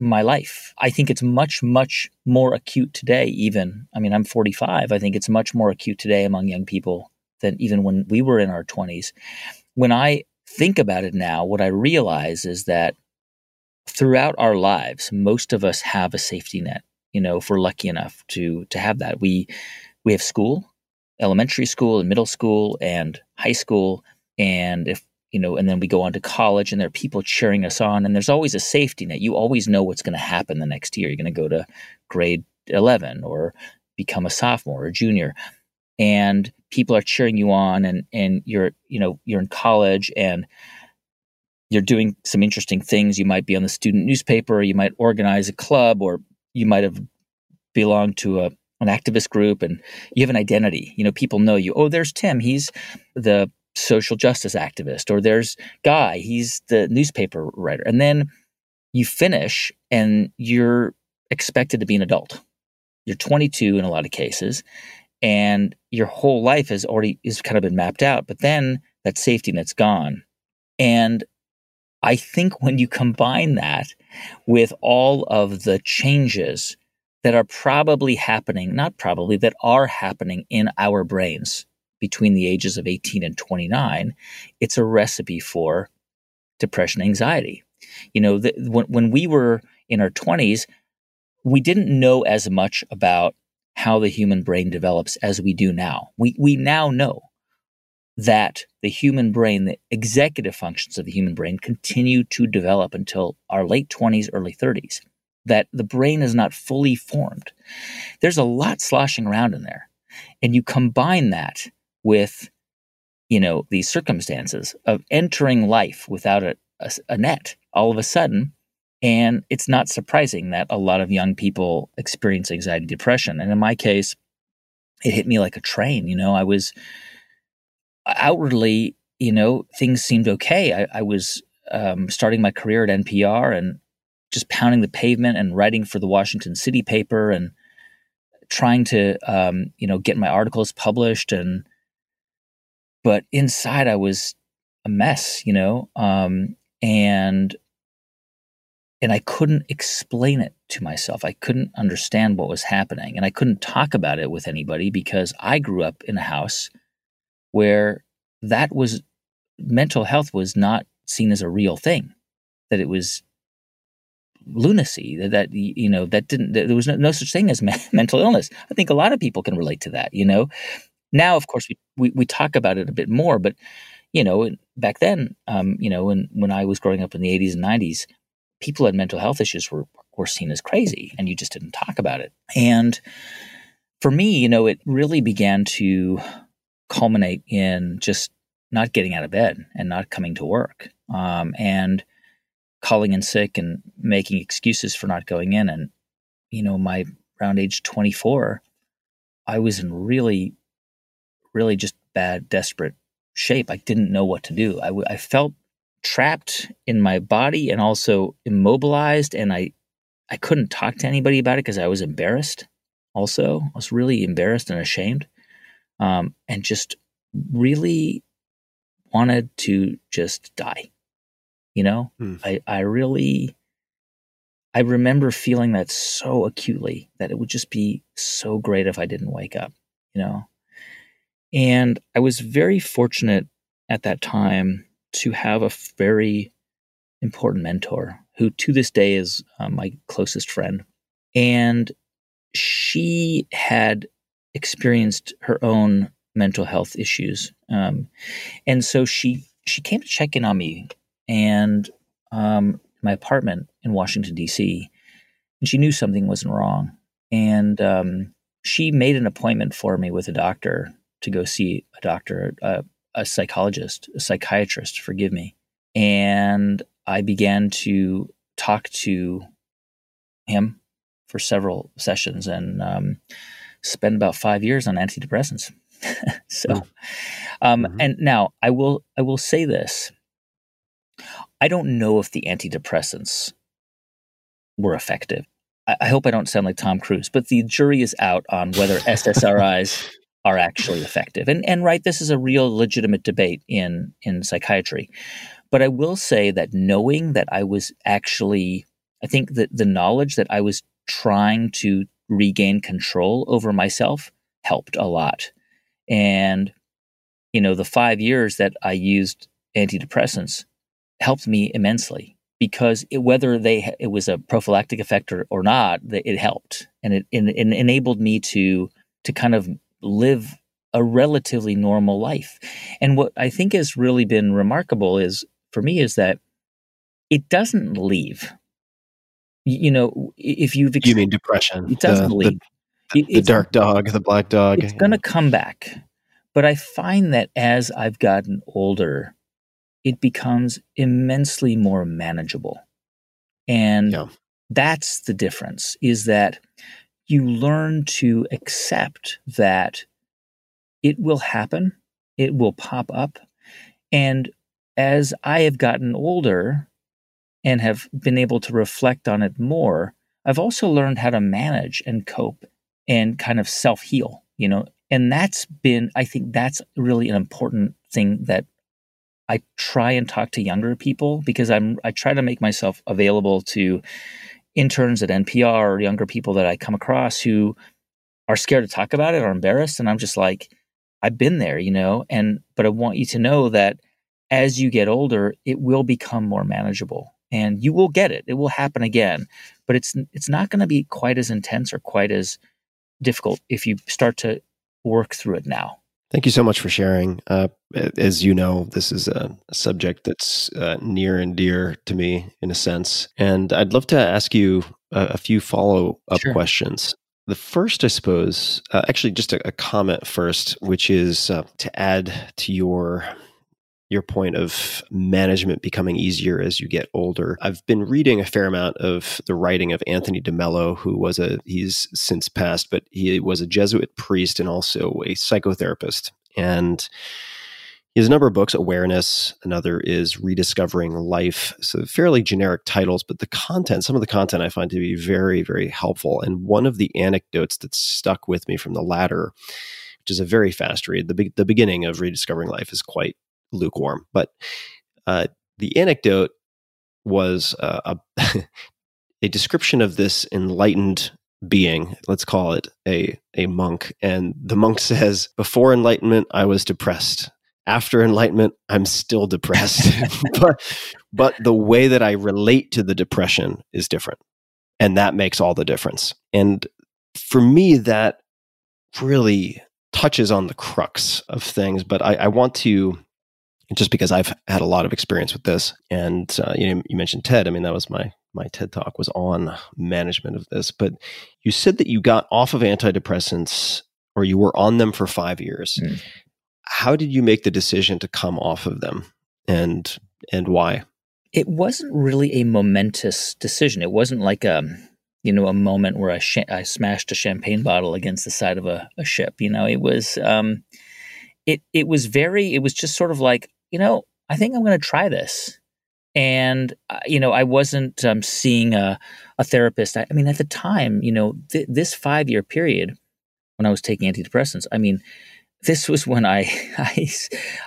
my life. I think it's much much more acute today even. I mean, I'm 45. I think it's much more acute today among young people than even when we were in our 20s. When I think about it now, what I realize is that throughout our lives, most of us have a safety net. You know, if we're lucky enough to to have that, we we have school, elementary school and middle school and high school, and if you know, and then we go on to college, and there are people cheering us on, and there's always a safety net. You always know what's going to happen the next year. You're going to go to grade eleven or become a sophomore or junior, and people are cheering you on, and and you're you know you're in college and you're doing some interesting things. You might be on the student newspaper, you might organize a club, or you might have belonged to a an activist group and you have an identity. You know, people know you. Oh, there's Tim. He's the social justice activist. Or there's Guy. He's the newspaper writer. And then you finish and you're expected to be an adult. You're 22 in a lot of cases, and your whole life has already is kind of been mapped out. But then that safety net's gone. And I think when you combine that with all of the changes that are probably happening, not probably, that are happening in our brains between the ages of 18 and 29, it's a recipe for depression anxiety. You know, the, when, when we were in our 20s, we didn't know as much about how the human brain develops as we do now. We, we now know that the human brain, the executive functions of the human brain, continue to develop until our late 20s, early 30s, that the brain is not fully formed. There's a lot sloshing around in there. And you combine that with, you know, these circumstances of entering life without a, a, a net all of a sudden. And it's not surprising that a lot of young people experience anxiety depression. And in my case, it hit me like a train. You know, I was outwardly, you know, things seemed okay. I, I was um, starting my career at NPR and just pounding the pavement and writing for the Washington City paper and trying to, um, you know, get my articles published. And but inside, I was a mess, you know, um, and and I couldn't explain it to myself. I couldn't understand what was happening, and I couldn't talk about it with anybody because I grew up in a house where that was mental health was not seen as a real thing, that it was lunacy, that, that you know, that didn't, that there was no, no such thing as me- mental illness. I think a lot of people can relate to that, you know. Now, of course, we, we, we talk about it a bit more, but, you know, back then, um, you know, when, when I was growing up in the 80s and 90s, people had mental health issues were, were seen as crazy and you just didn't talk about it. And for me, you know, it really began to culminate in just not getting out of bed and not coming to work um, and calling in sick and making excuses for not going in. And, you know, my around age 24, I was in really, really just bad, desperate shape. I didn't know what to do. I, w- I felt trapped in my body and also immobilized. And I, I couldn't talk to anybody about it because I was embarrassed. Also, I was really embarrassed and ashamed um, and just really wanted to just die. You know, hmm. I, I really, I remember feeling that so acutely that it would just be so great if I didn't wake up, you know. And I was very fortunate at that time to have a very important mentor who to this day is uh, my closest friend. And she had experienced her own mental health issues. Um, and so she she came to check in on me and um, my apartment in Washington D.C. And she knew something wasn't wrong, and um, she made an appointment for me with a doctor to go see a doctor, a, a psychologist, a psychiatrist. Forgive me. And I began to talk to him for several sessions, and um, spent about five years on antidepressants. so, um, mm-hmm. and now I will I will say this: I don't know if the antidepressants were effective. I, I hope I don't sound like Tom Cruise, but the jury is out on whether SSRIs are actually effective. And and right, this is a real legitimate debate in in psychiatry. But I will say that knowing that I was actually, I think that the knowledge that I was trying to regain control over myself helped a lot. And, you know, the five years that I used antidepressants helped me immensely because it, whether they it was a prophylactic effect or, or not, it helped and it, it, it enabled me to to kind of live a relatively normal life. And what I think has really been remarkable is for me is that it doesn't leave. You know, if you've you mean depression? It doesn't the, leave. The, the dark dog, the black dog. It's going to come back. But I find that as I've gotten older, it becomes immensely more manageable. And yeah. that's the difference is that you learn to accept that it will happen, it will pop up. And as I have gotten older and have been able to reflect on it more, I've also learned how to manage and cope and kind of self heal, you know. And that's been, I think that's really an important thing that I try and talk to younger people because I'm I try to make myself available to interns at NPR or younger people that I come across who are scared to talk about it or embarrassed and I'm just like I've been there, you know, and but I want you to know that as you get older, it will become more manageable and you will get it. It will happen again, but it's it's not going to be quite as intense or quite as difficult if you start to work through it now. Thank you so much for sharing. Uh, as you know, this is a, a subject that's uh, near and dear to me in a sense. And I'd love to ask you a, a few follow up sure. questions. The first, I suppose, uh, actually, just a, a, comment first, which is uh, to add to your your point of management becoming easier as you get older. I've been reading a fair amount of the writing of Anthony DeMello, who was a, he's since passed, but he was a Jesuit priest and also a psychotherapist. And he has a number of books, Awareness, another is Rediscovering Life. So fairly generic titles, but the content, some of the content I find to be very, very helpful. And one of the anecdotes that stuck with me from the latter, which is a very fast read, the, be- the beginning of Rediscovering Life is quite lukewarm. But uh, the anecdote was uh, a, a description of this enlightened being let's call it a a monk and the monk says before enlightenment i was depressed after enlightenment i'm still depressed but but the way that i relate to the depression is different and that makes all the difference and for me that really touches on the crux of things but i, I want to just because I've had a lot of experience with this. And uh, you, know, you mentioned TED. I mean, that was my my TED talk was on management of this. But you said that you got off of antidepressants, or you were on them for five years. Mm. How did you make the decision to come off of them, and and why? It wasn't really a momentous decision. It wasn't like a you know a moment where I sh- I smashed a champagne bottle against the side of a, a ship. You know, it was. Um, it it was very it was just sort of like you know, I think I'm going to try this. And, uh, you know, I wasn't um, seeing a, a therapist. I, I, mean, at the time, you know, th- this five year period when I was taking antidepressants, I mean, this was when I, I,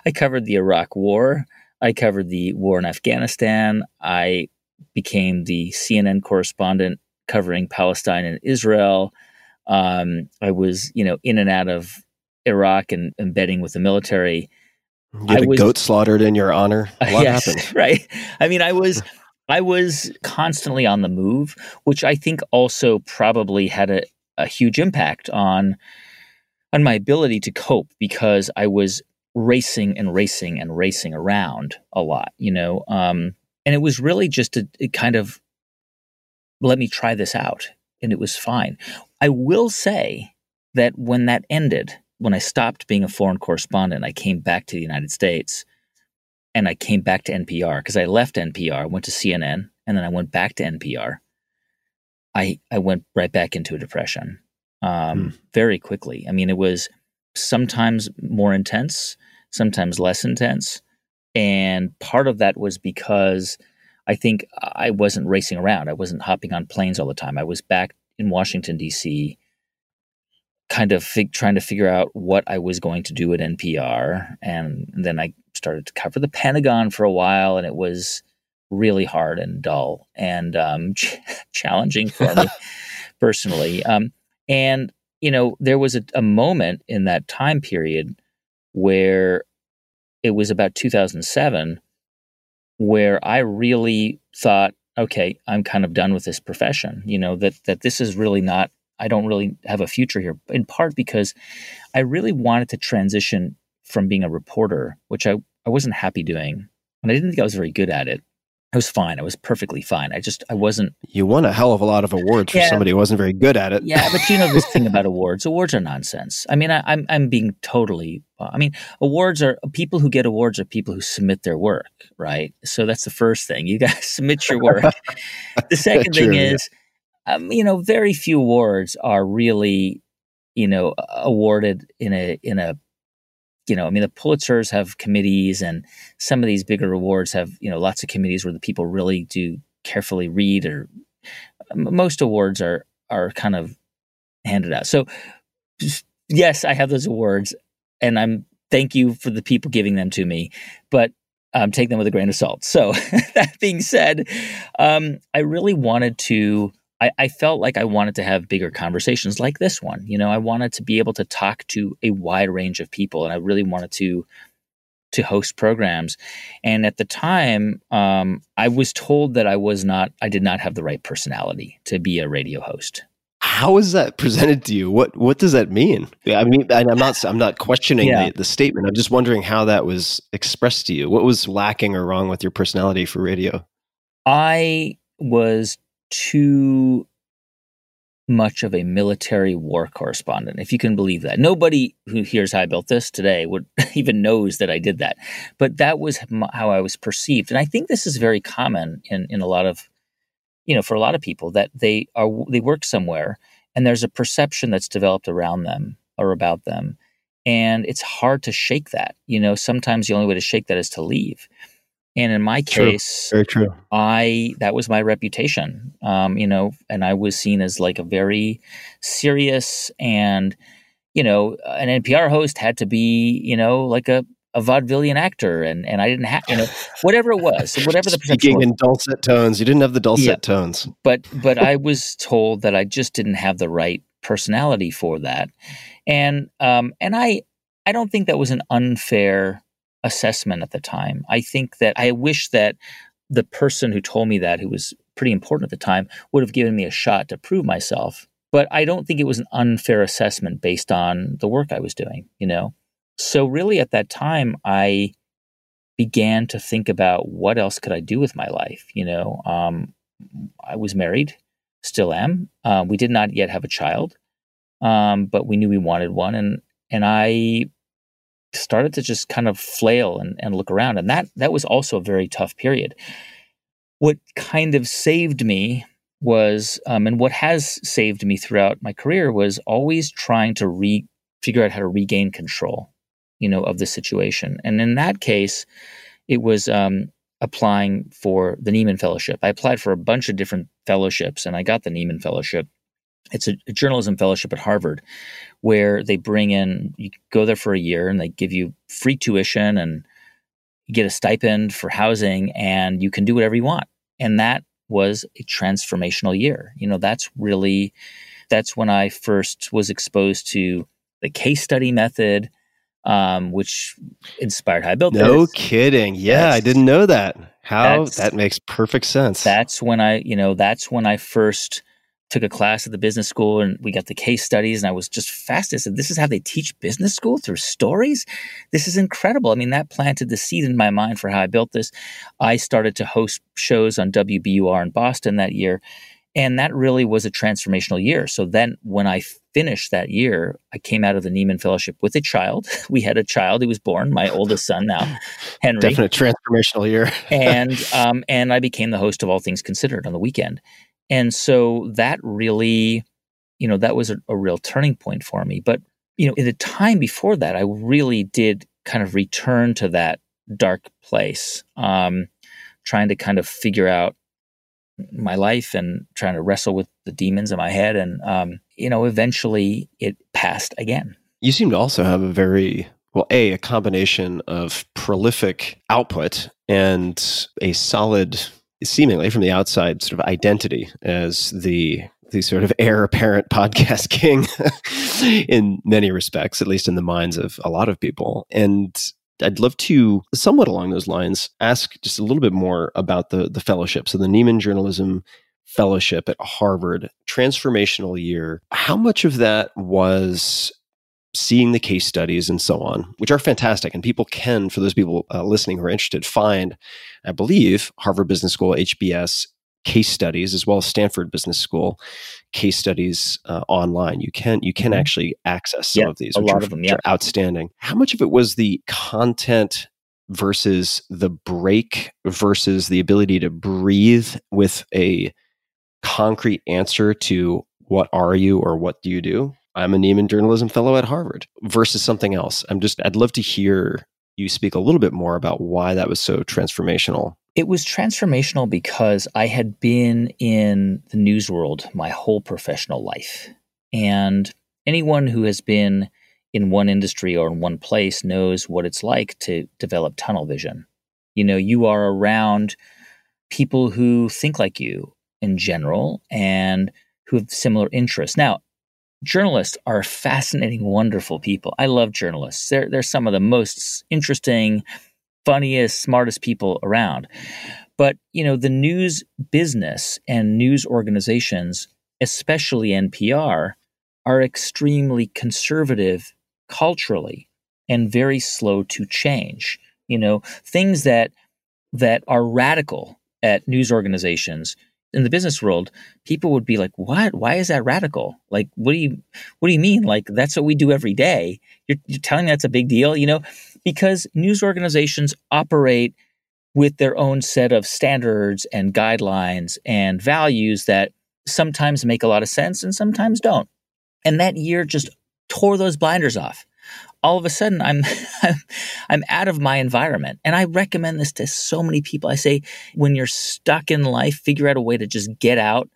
I covered the Iraq War. I covered the war in Afghanistan. I became the CNN correspondent covering Palestine and Israel. Um, I was, you know, in and out of Iraq and embedding with the military. You had I a was, goat slaughtered in your honor. What yes, happened? Right. I mean, I was I was constantly on the move, which I think also probably had a, a huge impact on on my ability to cope because I was racing and racing and racing around a lot, you know. Um, and it was really just a, a kind of let me try this out, and it was fine. I will say that when that ended, when I stopped being a foreign correspondent, I came back to the United States and I came back to NPR because I left NPR, went to CNN, and then I went back to NPR. I I went right back into a depression um, hmm. very quickly. I mean, it was sometimes more intense, sometimes less intense, and part of that was because I think I wasn't racing around. I wasn't hopping on planes all the time. I was back in Washington D.C. Kind of fig- trying to figure out what I was going to do at NPR, and then I started to cover the Pentagon for a while, and it was really hard and dull and um, ch- challenging for me personally. Um, and you know, there was a, a moment in that time period where it was about 2007 where I really thought, okay, I'm kind of done with this profession. You know that that this is really not. I don't really have a future here. In part because I really wanted to transition from being a reporter, which I I wasn't happy doing, and I didn't think I was very good at it. I was fine. I was perfectly fine. I just I wasn't. You won a hell of a lot of awards for somebody who wasn't very good at it. Yeah, but you know this thing about awards. Awards are nonsense. I mean, I, I'm I'm being totally. I mean, awards are people who get awards are people who submit their work, right? So that's the first thing. You got to submit your work. the second thing True, yeah. Um, you know, very few awards are really, you know, awarded in a in a you know, I mean, the Pulitzers have committees, and some of these bigger awards have, you know, lots of committees where the people really do carefully read. Or m- most awards are are kind of handed out. So, yes, I have those awards, and I'm thank you for the people giving them to me, but um, take them with a grain of salt. So, that being said, um, I really wanted to. I, I felt like I wanted to have bigger conversations like this one. You know, I wanted to be able to talk to a wide range of people, and I really wanted to to host programs. And at the time, um, I was told that I was not, I did not have the right personality to be a radio host. How is that presented to you? What What does that mean? Yeah, I mean, I'm not I'm not questioning Yeah. the, the statement. I'm just wondering how that was expressed to you. What was lacking or wrong with your personality for radio? I was too much of a military war correspondent, if you can believe that. Nobody who hears how I built this today would even knows that I did that, but that was how I was perceived, and I think this is very common in in a lot of, you know, for a lot of people that they are they work somewhere and there's a perception that's developed around them or about them, and it's hard to shake that. You know, sometimes the only way to shake that is to leave. And in my True. case, Very true. I that was my reputation, um, you know, and I was seen as like a very serious and you know an NPR host had to be you know like a, a vaudevillian actor, and and I didn't have you know whatever it was, whatever the Speaking in dulcet tones, you didn't have the dulcet Yeah. tones. but but I was told that I just didn't have the right personality for that, and um and I I don't think that was an unfair assessment at the time. I think that I wish that the person who told me that, who was pretty important at the time, would have given me a shot to prove myself. But I don't think it was an unfair assessment based on the work I was doing, you know? So, really, at that time, I began to think about what else could I do with my life, you know? Um, I was married, still am. Uh, we did not yet have a child, um, but we knew we wanted one. And, and I started to just kind of flail and, and look around. And that that was also a very tough period. What kind of saved me was, um, and what has saved me throughout my career was always trying to re figure out how to regain control, you know, of the situation. And in that case, it was um, applying for the Nieman Fellowship. I applied for a bunch of different fellowships, and I got the Nieman Fellowship. It's a, a journalism fellowship at Harvard, where they bring in you go there for a year and they give you free tuition and you get a stipend for housing and you can do whatever you want and that was a transformational year you know that's really that's when i first was exposed to the case study method um, which inspired how i built No kidding. Yeah, I didn't know that. How that makes perfect sense. that's when I, you know, that's when I first took a class at the business school and we got the case studies and I was just fascinated. I said, This is how they teach business school through stories? This is incredible. I mean, that planted the seed in my mind for how I built this. I started to host shows on WBUR in Boston that year. And that really was a transformational year. So then when I finished that year, I came out of the Nieman Fellowship with a child. We had a child who was born, my oldest son now, Henry Definite transformational year. and um, and I became the host of All Things Considered on the weekend, and so that really, you know, that was a, a real turning point for me. But you know, in the time before that, I really did kind of return to that dark place, um, trying to kind of figure out my life and trying to wrestle with the demons in my head. And, um, you know, eventually it passed again. You seem to also have a very, well, A, a combination of prolific output and a solid, seemingly from the outside, sort of identity as the the sort of heir apparent podcast king in many respects, at least in the minds of a lot of people. And I'd love to, somewhat along those lines, ask just a little bit more about the the fellowship. So the Nieman Journalism Fellowship at Harvard, transformational year. How much of that was seeing the case studies and so on, which are fantastic, and people can, for those people uh, listening who are interested, find, I believe, Harvard Business School HBS case studies as well as Stanford Business School case studies uh, online. You can you can mm-hmm. actually access some yeah, of these, a which, lot are, of them, yeah. are outstanding. How much of it was the content versus the break versus the ability to breathe with a concrete answer to what are you or what do you do? I'm a Nieman Journalism Fellow at Harvard versus something else. I'm just I'd love to hear you speak a little bit more about why that was so transformational it was transformational because I had been in the news world my whole professional life. And anyone who has been in one industry or in one place knows what it's like to develop tunnel vision. You know, you are around people who think like you in general and who have similar interests. Now, journalists are fascinating, wonderful people. I love journalists. They're, they're some of the most interesting, funniest, smartest people around. But, you know, the news business and news organizations, especially NPR, are extremely conservative culturally and very slow to change. You know, things that that are radical at news organizations in the business world, people would be like, "What? Why is that radical? Like, what do you what do you mean? Like, that's what we do every day. You're, you're telling me that's a big deal, you know?" Because news organizations operate with their own set of standards and guidelines and values that sometimes make a lot of sense and sometimes don't. And that year just tore those blinders off all of a sudden I'm, I'm I'm out of my environment. And I recommend this to so many people. I say when you're stuck in life, figure out a way to just get out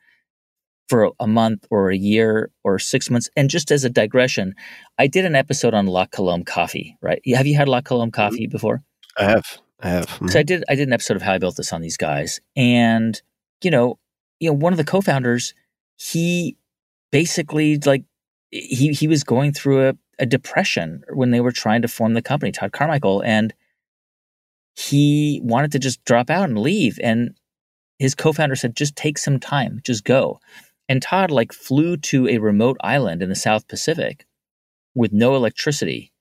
for a month or a year or 6 months. And just as a digression, I did an episode on La Colombe coffee, right? Have you had La Colombe Mm-hmm. coffee before? I have. I have. Mhm. So I did I did an episode of how I built this on these guys. And you know, you know, one of the co-founders, he basically like he he was going through a, a depression when they were trying to form the company, Todd Carmichael, and he wanted to just drop out and leave. And his co-founder said, just take some time, just go. And Todd like flew to a remote island in the South Pacific with no electricity.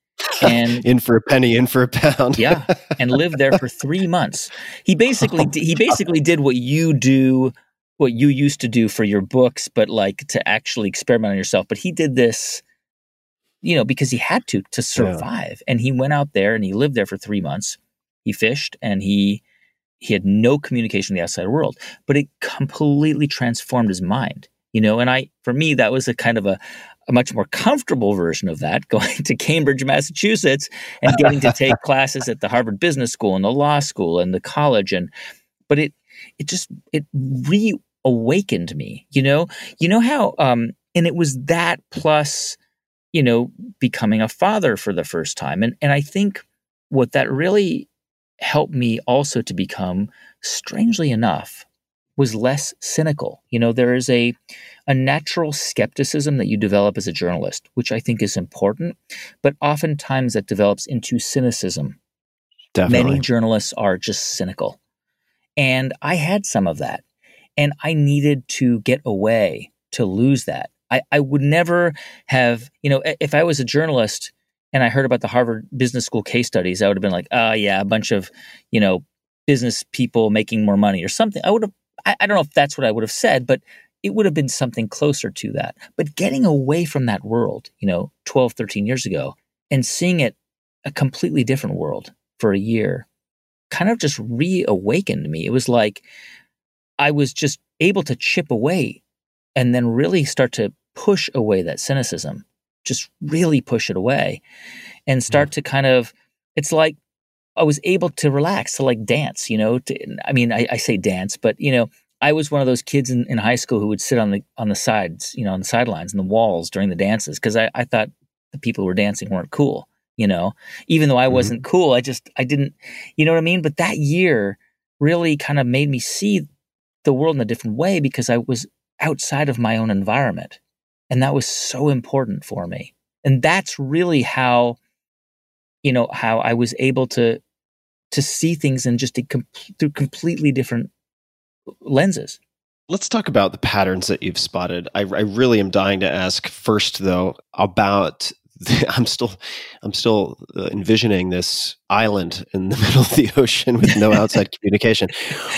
And in for a penny, in for a pound. yeah, and lived there for three months. He basically di- he basically did what you do, what you used to do for your books, but like to actually experiment on yourself. But he did this, you know, because he had to to survive. And he went out there and he lived there for three months. He fished and he he had no communication with the outside world, but it completely transformed his mind. You know, and I for me that was a kind of a a much more comfortable version of that, going to Cambridge, Massachusetts, and getting to take classes at the Harvard Business School and the law school and the college, and but it it just it reawakened me. You know, you know how, um, and it was that plus, you know, becoming a father for the first time, and and I think what that really helped me also to become, strangely enough, was less cynical. You know, there is a a natural skepticism that you develop as a journalist, which I think is important, but oftentimes that develops into cynicism. Definitely. Many journalists are just cynical. And I had some of that. And I needed to get away to lose that. I, I would never have, you know, if I was a journalist and I heard about the Harvard Business School case studies, I would have been like, oh, yeah, a bunch of, you know, business people making more money or something. I would have, I, I don't know if that's what I would have said, but it would have been something closer to that. But getting away from that world, you know, 12, 13 years ago, and seeing it a completely different world for a year kind of just reawakened me. It was like I was just able to chip away and then really start to push away that cynicism, just really push it away and start to kind of, it's like I was able to relax, to like dance, you know, to, I mean, I, I say dance, but you know, I was one of those kids in, in high school who would sit on the on the sides, you know, on the sidelines and the walls during the dances because I, I thought the people who were dancing weren't cool, you know. Even though I Mhm. wasn't cool, I just I didn't, you know what I mean. But that year really kind of made me see the world in a different way because I was outside of my own environment, and that was so important for me. And that's really how, you know, how I was able to to see things in just a com- through completely different lenses. Let's talk about the patterns that you've spotted. I, I really am dying to ask first, though, about. I'm still, I'm still uh, envisioning this island in the middle of the ocean with no outside communication,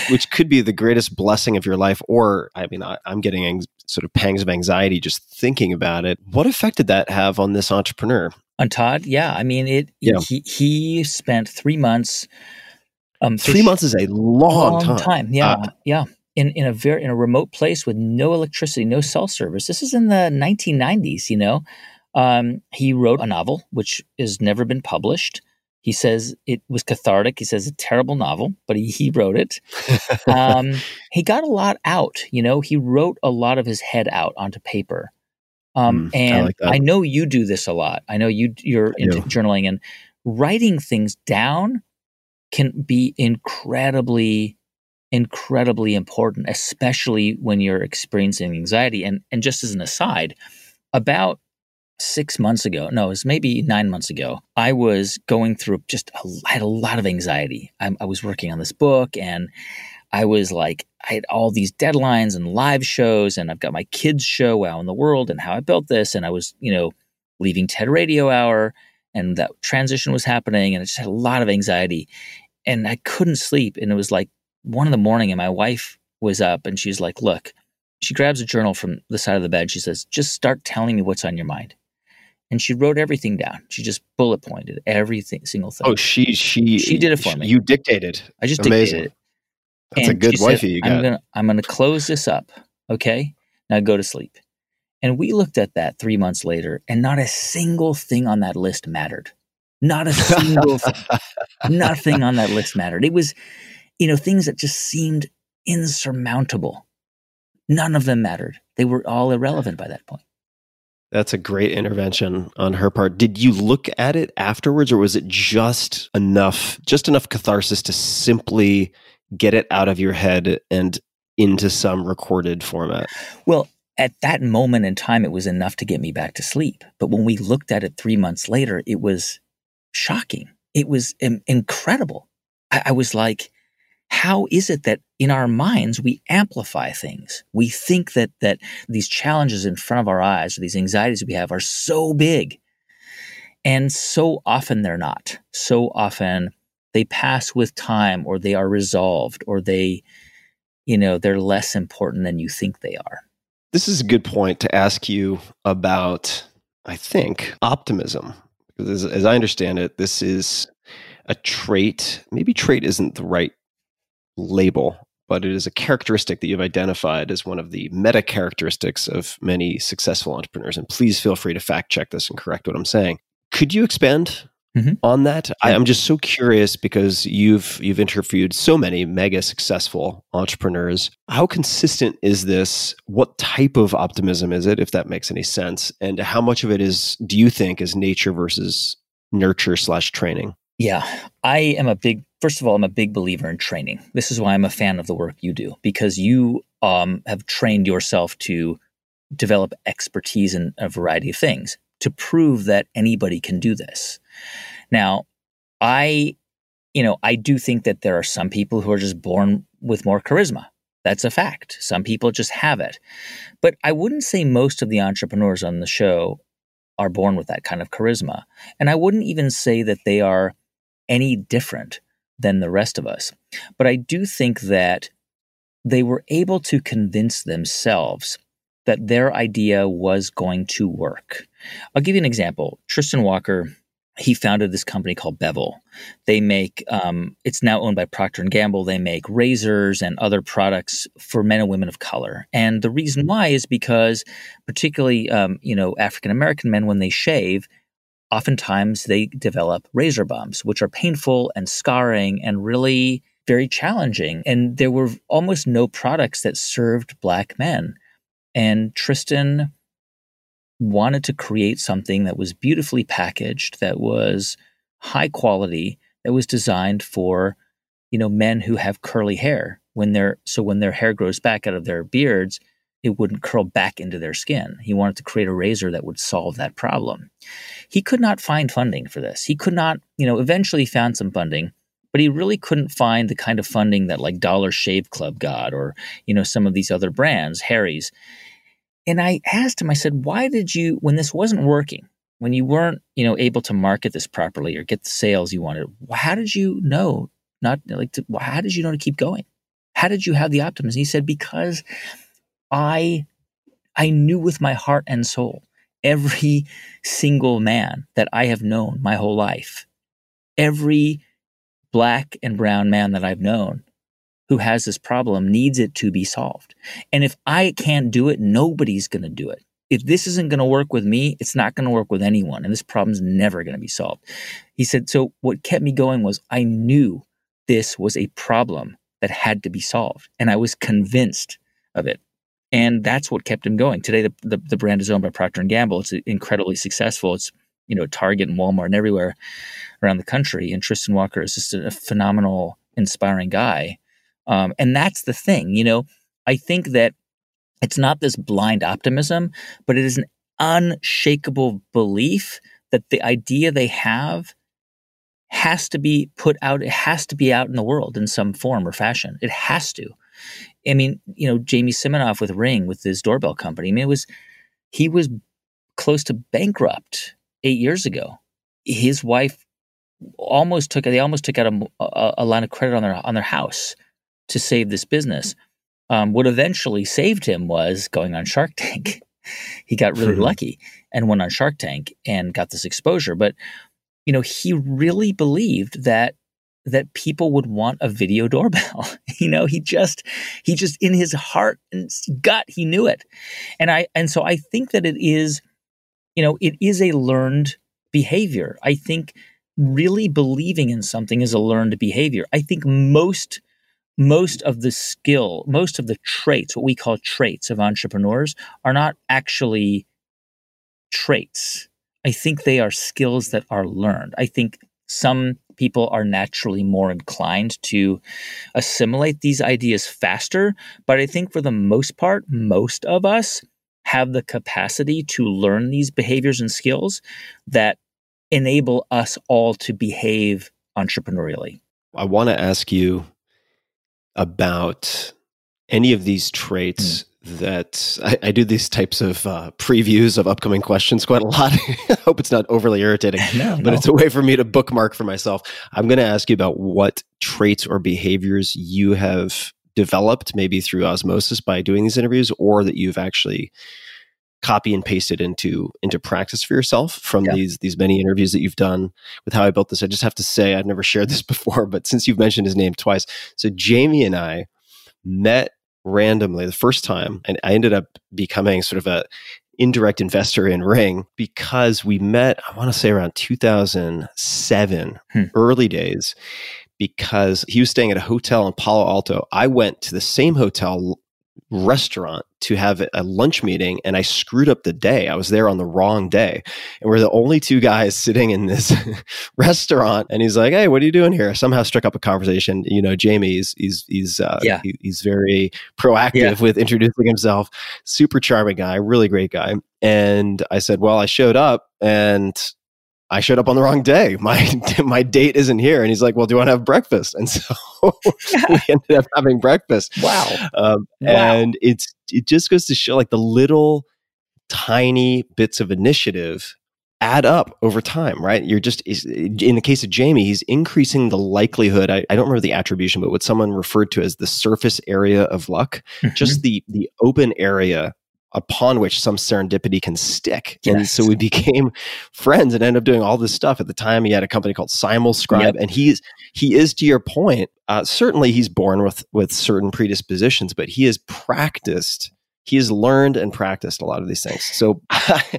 which could be the greatest blessing of your life. Or, I mean, I, I'm getting ang- sort of pangs of anxiety just thinking about it. What effect did that have on this entrepreneur? On Todd, yeah, I mean it. Yeah. He he spent three months. Um, Three months is a long, time. Yeah, Uh, yeah. In in a very in a remote place with no electricity, no cell service. This is in the 1990s. You know, um, he wrote a novel which has never been published. He says it was cathartic. He says a terrible novel, but he, he wrote it. Um, he got a lot out. You know, he wrote a lot of his head out onto paper. Um, Mm, I and like. I know you do this a lot. I know you you're into journaling and writing things down can be incredibly incredibly important especially when you're experiencing anxiety and and just as an aside about 6 months ago no it was maybe 9 months ago I was going through just a, I had a lot of anxiety I, I was working on this book and I was like, I had all these deadlines and live shows, and I've got my kids' show, Wow in the World, and how I built this. And I was, you know, leaving TED Radio Hour, and that transition was happening, and I just had a lot of anxiety. And I couldn't sleep. And it was like one in the morning, and my wife was up, and she's like, Look, she grabs a journal from the side of the bed. She says, Just start telling me what's on your mind. And she wrote everything down. She just bullet pointed everything, single thing. Oh, she she She did it for me. You dictated. I just amazing. dictated it. That's a good she said, you got. I'm gonna I'm gonna close this up. Okay. Now go to sleep. And we looked at that three months later, and not a single thing on that list mattered. Not a single thing. Nothing on that list mattered. It was, you know, things that just seemed insurmountable. None of them mattered. They were all irrelevant by that point. That's a great intervention on her part. Did you look at it afterwards, or was it just enough, just enough catharsis to simply get it out of your head and into some recorded format? Well, at that moment in time, it was enough to get me back to sleep. But when we looked at it three months later, it was shocking. It was im- incredible. I, I was like, how is it that in our minds we amplify things? We think that that these challenges in front of our eyes, or these anxieties we have, are so big, and so often they're not. So often they pass with time, or they are resolved, or they, you know, they're less important than you think they are. This is a good point to ask you about, I think, optimism. Because as, as I understand it, this is a trait. Maybe trait isn't the right label, but it is a characteristic that you've identified as one of the meta characteristics of many successful entrepreneurs. And please feel free to fact check this and correct what I'm saying. Could you expand Mhm. on that? I, I'm just so curious because you've you've interviewed so many mega successful entrepreneurs. How consistent is this? What type of optimism is it, if that makes any sense? And how much of it is do you think is nature versus nurture slash training? Yeah, I am a big. First of all, I'm a big believer in training. This is why I'm a fan of the work you do because you um, have trained yourself to develop expertise in a variety of things to prove that anybody can do this. Now, I, you know, I do think that there are some people who are just born with more charisma. That's a fact. Some people just have it. But I wouldn't say most of the entrepreneurs on the show are born with that kind of charisma. And I wouldn't even say that they are any different than the rest of us. But I do think that they were able to convince themselves that their idea was going to work. I'll give you an example. Tristan Walker, he founded this company called Bevel. They make um, it's now owned by Procter and Gamble. They make razors and other products for men and women of color. And the reason why is because, particularly, um, you know, African American men when they shave, oftentimes they develop razor bumps, which are painful and scarring and really very challenging. And there were almost no products that served black men. And Tristan wanted to create something that was beautifully packaged, that was high quality, that was designed for, you know, men who have curly hair. When their so when their hair grows back out of their beards, it wouldn't curl back into their skin. He wanted to create a razor that would solve that problem. He could not find funding for this. He could not, you know, eventually found some funding, but he really couldn't find the kind of funding that like Dollar Shave Club got or, you know, some of these other brands, Harry's. And I asked him, I said, why did you, when this wasn't working, when you weren't, you know, able to market this properly or get the sales you wanted, how did you know not like to, how did you know to keep going? How did you have the optimism? He said, because I, I knew with my heart and soul every single man that I have known my whole life, every black and brown man that I've known who has this problem needs it to be solved. And if I can't do it, nobody's going to do it. If this isn't going to work with me, it's not going to work with anyone. And this problem's never going to be solved. He said, So what kept me going was I knew this was a problem that had to be solved. And I was convinced of it. And that's what kept him going. Today, the, the, the brand is owned by Procter & Gamble. It's incredibly successful. It's, you know, Target and Walmart and everywhere around the country. And Tristan Walker is just a phenomenal, inspiring guy um, and that's the thing, you know, I think that it's not this blind optimism, but it is an unshakable belief that the idea they have has to be put out, it has to be out in the world in some form or fashion. It has to. I mean, you know, Jamie Siminoff with Ring, with his doorbell company, I mean, it was, he was close to bankrupt eight years ago. His wife almost took, they almost took out a, a, a line of credit on their, on their house to save this business. Um, what eventually saved him was going on Shark Tank. he got really mm-hmm. lucky and went on Shark Tank and got this exposure. But you know, he really believed that that people would want a video doorbell. you know, he just he just in his heart and gut he knew it. And I and so I think that it is you know, it is a learned behavior. I think really believing in something is a learned behavior. I think most most of the skill, most of the traits, what we call traits of entrepreneurs, are not actually traits. I think they are skills that are learned. I think some people are naturally more inclined to assimilate these ideas faster, but I think for the most part, most of us have the capacity to learn these behaviors and skills that enable us all to behave entrepreneurially. I want to ask you about any of these traits mm. That I, I, do these types of uh, previews of upcoming questions quite a lot. I hope it's not overly irritating, no, but no. it's a way for me to bookmark for myself. I'm going to ask you about what traits or behaviors you have developed, maybe through osmosis by doing these interviews, or that you've actually copy and paste it into into practice for yourself from yeah. these these many interviews that you've done with how I built this. I just have to say I've never shared this before, but since you've mentioned his name twice, so Jamie and I met randomly the first time, and I ended up becoming sort of a indirect investor in Ring because we met. I want to say around 2007, hmm. early days. Because he was staying at a hotel in Palo Alto. I went to the same hotel restaurant to have a lunch meeting and I screwed up the day. I was there on the wrong day. And we're the only two guys sitting in this restaurant. And he's like, Hey, what are you doing here? Somehow struck up a conversation. You know, Jamie, he's, he's, he's, uh, yeah. He, he's very proactive yeah. with introducing himself. Super charming guy, really great guy. And I said, Well, I showed up and I showed up on the wrong day. My my date isn't here. And he's like, well, do you want to have breakfast? And so we ended up having breakfast. Wow. Um, wow. And it's it just goes to show like the little tiny bits of initiative add up over time, right? You're just, in the case of Jamie, he's increasing the likelihood. I, I, don't remember the attribution, but what someone referred to as the surface area of luck, mm-hmm. just the, the open area upon which some serendipity can stick. Yes. And so we became friends and ended up doing all this stuff. At the time, he had a company called Simulscribe, yep. and he's he is to your point. Uh, certainly, he's born with with certain predispositions, but he has practiced. He has learned and practiced a lot of these things. So,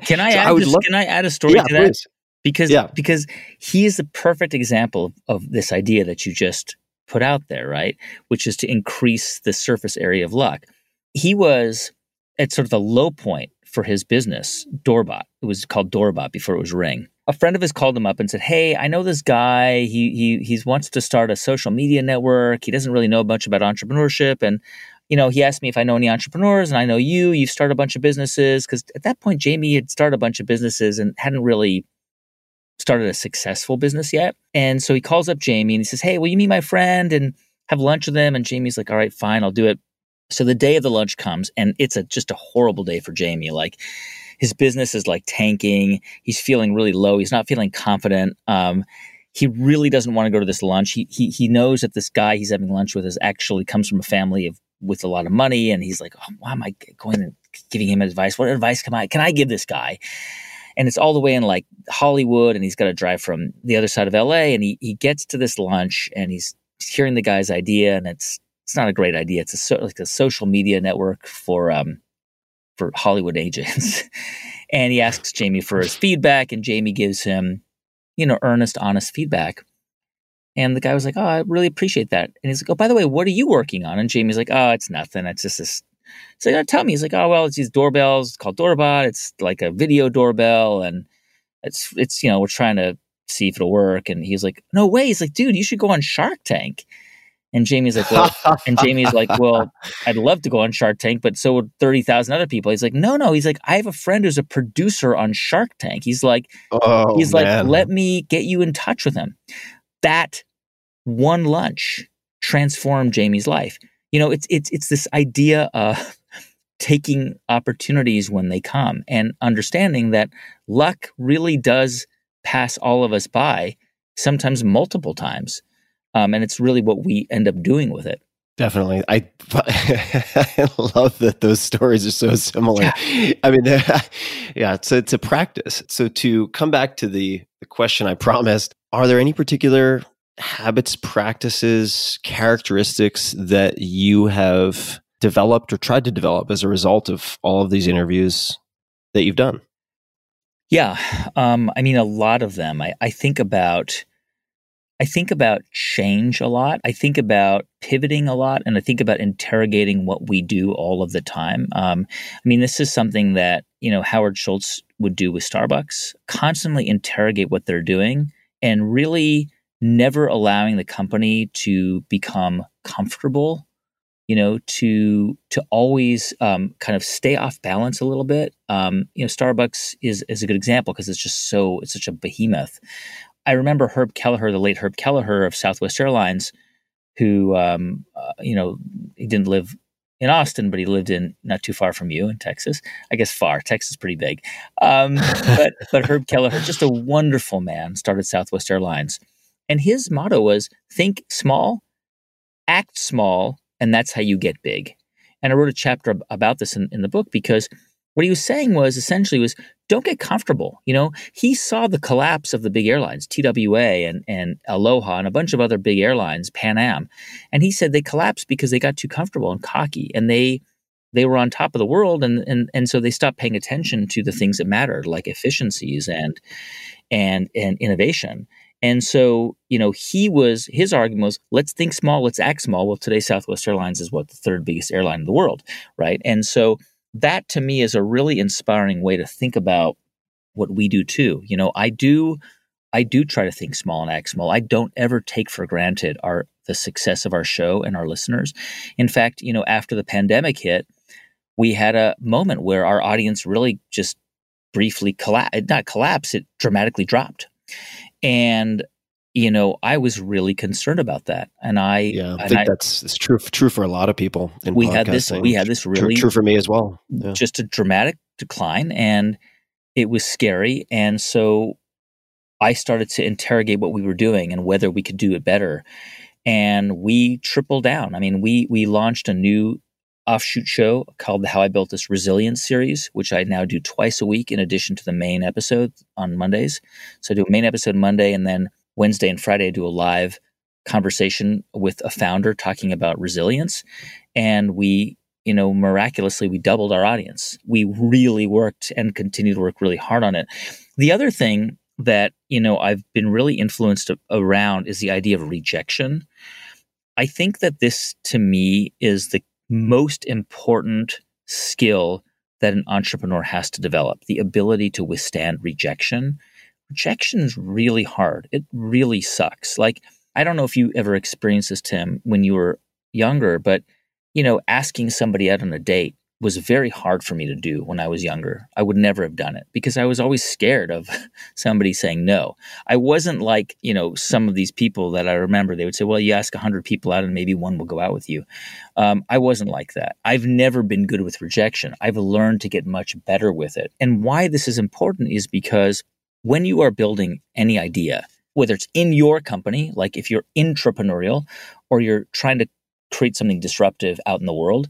can I so add? I would love, can I add a story yeah, to that? Please. because Yeah. because he is the perfect example of this idea that you just put out there, right? Which is to increase the surface area of luck. He was at sort of the low point for his business, Doorbot. It was called Doorbot before it was Ring. A friend of his called him up and said, "Hey, I know this guy. He he he wants to start a social media network. He doesn't really know much about entrepreneurship and you know, he asked me if I know any entrepreneurs, and I know you. You've started a bunch of businesses because at that point, Jamie had started a bunch of businesses and hadn't really started a successful business yet. And so he calls up Jamie and he says, Hey, will you meet my friend and have lunch with him? And Jamie's like, All right, fine, I'll do it. So the day of the lunch comes and it's a just a horrible day for Jamie. Like his business is like tanking. He's feeling really low. He's not feeling confident. Um, he really doesn't want to go to this lunch. He, he he knows that this guy he's having lunch with is actually comes from a family of with a lot of money, and he's like, oh, why am I going and giving him advice? What advice can I can I give this guy? And it's all the way in like Hollywood, and he's got to drive from the other side of LA, and he he gets to this lunch, and he's hearing the guy's idea, and it's it's not a great idea. It's a so, like a social media network for um for Hollywood agents, and he asks Jamie for his feedback, and Jamie gives him you know earnest, honest feedback. And the guy was like, "Oh, I really appreciate that." And he's like, "Oh, by the way, what are you working on?" And Jamie's like, "Oh, it's nothing. It's just this." So like, oh, tell me. He's like, "Oh, well, it's these doorbells it's called Doorbot. It's like a video doorbell, and it's it's you know we're trying to see if it'll work." And he's like, "No way." He's like, "Dude, you should go on Shark Tank." And Jamie's like, "Well," and Jamie's like, "Well, I'd love to go on Shark Tank, but so would thirty thousand other people." He's like, "No, no." He's like, "I have a friend who's a producer on Shark Tank." He's like, Oh, he's man. like, let me get you in touch with him. That one lunch transformed Jamie's life. You know, it's it's it's this idea of taking opportunities when they come and understanding that luck really does pass all of us by, sometimes multiple times. Um, and it's really what we end up doing with it. Definitely. I, I love that those stories are so similar. I mean, yeah, it's a, it's a practice. So to come back to the, the question I promised, are there any particular habits, practices, characteristics that you have developed or tried to develop as a result of all of these interviews that you've done? Yeah. Um, I mean, a lot of them. I, I think about. I think about change a lot. I think about pivoting a lot, and I think about interrogating what we do all of the time. Um, I mean, this is something that you know Howard Schultz would do with Starbucks: constantly interrogate what they're doing, and really never allowing the company to become comfortable. You know, to to always um, kind of stay off balance a little bit. Um, you know, Starbucks is is a good example because it's just so it's such a behemoth. I remember Herb Kelleher, the late Herb Kelleher of Southwest Airlines, who um, uh, you know he didn't live in Austin, but he lived in not too far from you in Texas. I guess far. Texas is pretty big, um, but but Herb Kelleher, just a wonderful man, started Southwest Airlines, and his motto was think small, act small, and that's how you get big. And I wrote a chapter about this in, in the book because what he was saying was essentially was don't get comfortable. You know, he saw the collapse of the big airlines, TWA and, and Aloha and a bunch of other big airlines, Pan Am. And he said they collapsed because they got too comfortable and cocky and they they were on top of the world and and, and so they stopped paying attention to the things that mattered, like efficiencies and and and innovation. And so, you know, he was his argument was let's think small, let's act small. Well, today Southwest Airlines is what the third biggest airline in the world, right? And so that to me is a really inspiring way to think about what we do too. You know, I do I do try to think small and act small. I don't ever take for granted our the success of our show and our listeners. In fact, you know, after the pandemic hit, we had a moment where our audience really just briefly collapsed, not collapsed, it dramatically dropped. And you know, I was really concerned about that, and I Yeah, I and think I- that's it's true true for a lot of people. In we had this we had this True- really true, for me as well. Yeah. just a dramatic decline and it was scary and so i started to interrogate what we were doing and whether we could do it better and we tripled down i mean we we launched a new offshoot show called the how i built this resilience series which i now do twice a week in addition to the main episode on mondays so i do a main episode monday and then wednesday and friday i do a live conversation with a founder talking about resilience and we you know, miraculously, we doubled our audience. We really worked and continue to work really hard on it. The other thing that you know I've been really influenced around is the idea of rejection. I think that this to me is the most important skill that an entrepreneur has to develop the ability to withstand rejection. Rejection is really hard. It really sucks. Like, I don't know if you ever experienced this, Tim, when you were younger, but, you know, asking somebody out on a date was very hard for me to do when I was younger. I would never have done it because I was always scared of somebody saying no. I wasn't like, you know, some of these people that I remember, they would say, well, you ask 100 people out and maybe one will go out with you. Um, I wasn't like that. I've never been good with rejection. I've learned to get much better with it. And why this is important is because when you are building any idea, whether it's in your company, like if you're entrepreneurial or you're trying to create something disruptive out in the world,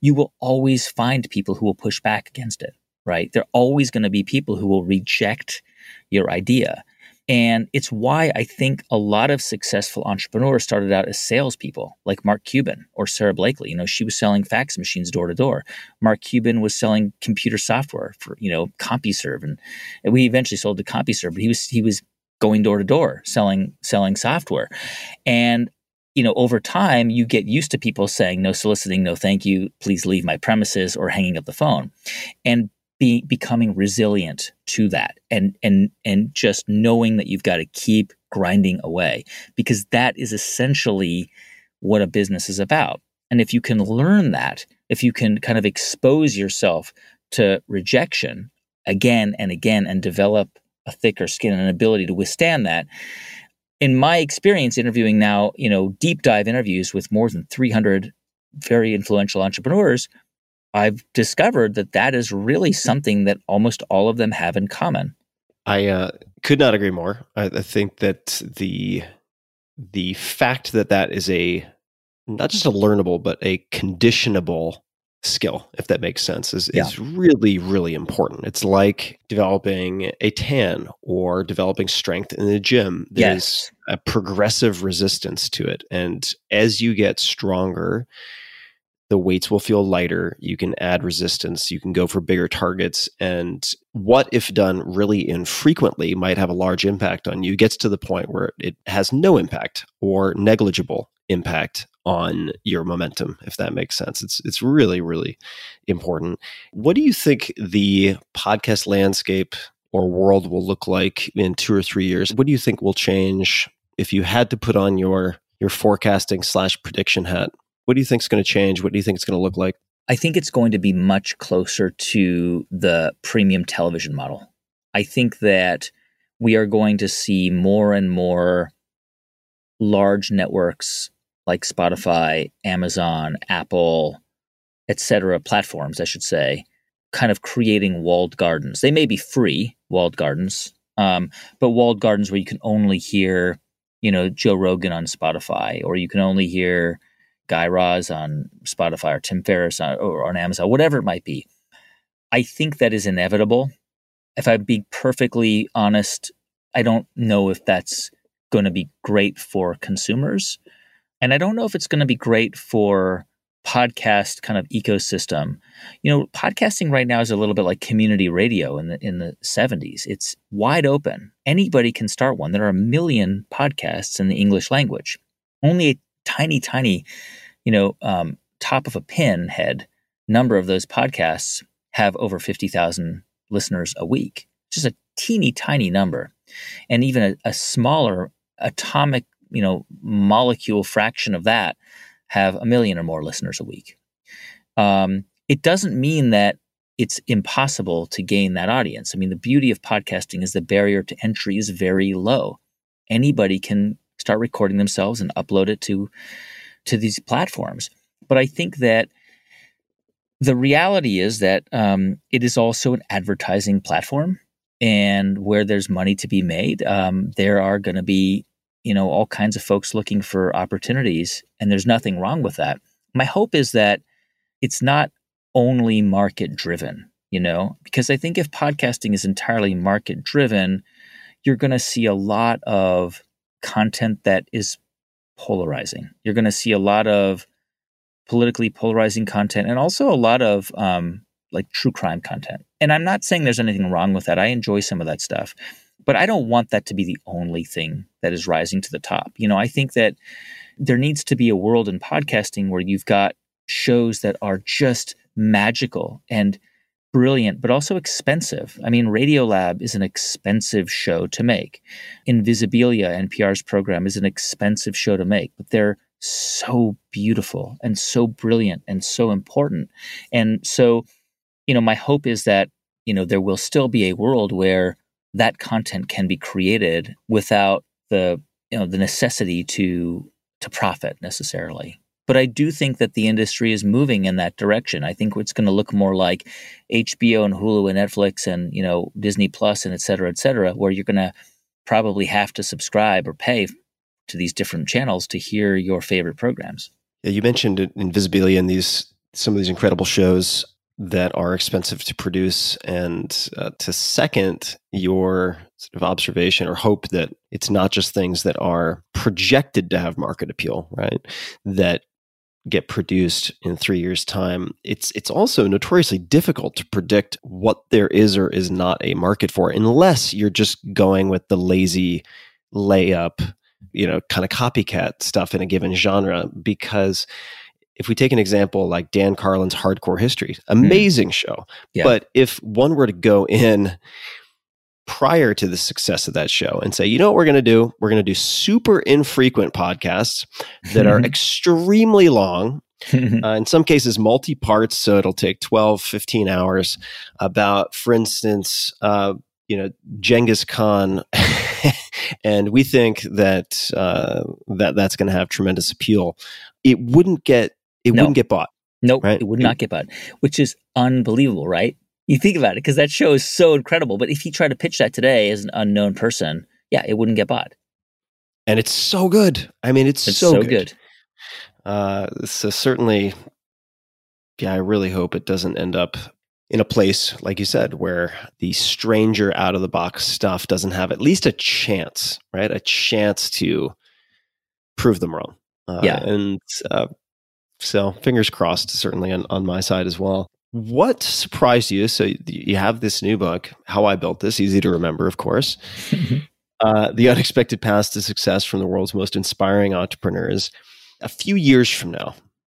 you will always find people who will push back against it, right? There are always going to be people who will reject your idea. And it's why I think a lot of successful entrepreneurs started out as salespeople, like Mark Cuban or Sara Blakely. You know, she was selling fax machines door to door. Mark Cuban was selling computer software for, you know, CompuServe. And, and we eventually sold to CompuServe, but he was he was going door to door selling selling software. And you know, over time, you get used to people saying no soliciting, no thank you, please leave my premises, or hanging up the phone, and be becoming resilient to that, and and and just knowing that you've got to keep grinding away because that is essentially what a business is about. And if you can learn that, if you can kind of expose yourself to rejection again and again, and develop a thicker skin and an ability to withstand that, in my experience interviewing now, you know, deep dive interviews with more than 300 very influential entrepreneurs, I've discovered that that is really something that almost all of them have in common. I uh, could not agree more. I, I think that the the fact that that is a not just a learnable but a conditionable skill, if that makes sense, is, yeah. is really, really important. It's like developing a tan or developing strength in the gym. There's yes. a progressive resistance to it. And as you get stronger, the weights will feel lighter. You can add resistance. You can go for bigger targets. And what, if done really infrequently, might have a large impact on you gets to the point where it has no impact or negligible impact on your momentum if that makes sense it's it's really really important what do you think the podcast landscape or world will look like in 2 or 3 years what do you think will change if you had to put on your your forecasting slash prediction hat what do you think is going to change what do you think it's going to look like i think it's going to be much closer to the premium television model i think that we are going to see more and more large networks like Spotify, Amazon, Apple, etc. platforms, I should say, kind of creating walled gardens. They may be free walled gardens, um, but walled gardens where you can only hear, you know, Joe Rogan on Spotify, or you can only hear Guy Raz on Spotify, or Tim Ferriss on, or on Amazon, whatever it might be. I think that is inevitable. If I be perfectly honest, I don't know if that's going to be great for consumers. And I don't know if it's going to be great for podcast kind of ecosystem. You know, podcasting right now is a little bit like community radio in the in the 70s. It's wide open. Anybody can start one. There are a million podcasts in the English language. Only a tiny tiny, you know, um, top of a pin head number of those podcasts have over 50,000 listeners a week. Just a teeny tiny number. And even a, a smaller atomic you know molecule fraction of that have a million or more listeners a week. Um, it doesn't mean that it's impossible to gain that audience. I mean, the beauty of podcasting is the barrier to entry is very low. Anybody can start recording themselves and upload it to to these platforms. But I think that the reality is that um, it is also an advertising platform, and where there's money to be made, um, there are going to be you know, all kinds of folks looking for opportunities, and there's nothing wrong with that. My hope is that it's not only market driven, you know, because I think if podcasting is entirely market driven, you're going to see a lot of content that is polarizing. You're going to see a lot of politically polarizing content and also a lot of um, like true crime content. And I'm not saying there's anything wrong with that. I enjoy some of that stuff. But I don't want that to be the only thing that is rising to the top. You know, I think that there needs to be a world in podcasting where you've got shows that are just magical and brilliant, but also expensive. I mean, Radiolab is an expensive show to make. Invisibilia, NPR's program, is an expensive show to make, but they're so beautiful and so brilliant and so important. And so, you know, my hope is that, you know, there will still be a world where that content can be created without the, you know, the necessity to to profit necessarily. But I do think that the industry is moving in that direction. I think it's going to look more like HBO and Hulu and Netflix and you know Disney Plus and et cetera, et cetera, where you're going to probably have to subscribe or pay to these different channels to hear your favorite programs. Yeah, you mentioned Invisibilia and these some of these incredible shows that are expensive to produce, and uh, to second your sort of observation or hope that it's not just things that are projected to have market appeal, right? That get produced in three years' time, it's it's also notoriously difficult to predict what there is or is not a market for, unless you're just going with the lazy layup, you know, kind of copycat stuff in a given genre. Because if we take an example like Dan Carlin's Hardcore History, hmm. amazing mm. show, yeah. but if one were to go in prior to the success of that show and say, you know what we're going to do? We're going to do super infrequent podcasts that are extremely long. uh, in some cases, multi parts. So it'll take 12, 15 hours about, for instance, uh, you know, Genghis Khan. and we think that, uh, that that's going to have tremendous appeal. It wouldn't get, it no. wouldn't get bought. Nope, right? it would not get bought, which is unbelievable, right? You think about it because that show is so incredible. But if he tried to pitch that today as an unknown person, yeah, it wouldn't get bought. And it's so good. I mean, it's, it's so, so, good. good. Uh, so certainly, yeah, I really hope it doesn't end up in a place like you said where the stranger out of the box stuff doesn't have at least a chance, right? A chance to prove them wrong. Uh, yeah, and uh, so fingers crossed, certainly on, on my side as well. What surprised you? So you have this new book, How I Built This, easy to remember, of course. uh, the unexpected path to success from the world's most inspiring entrepreneurs. A few years from now,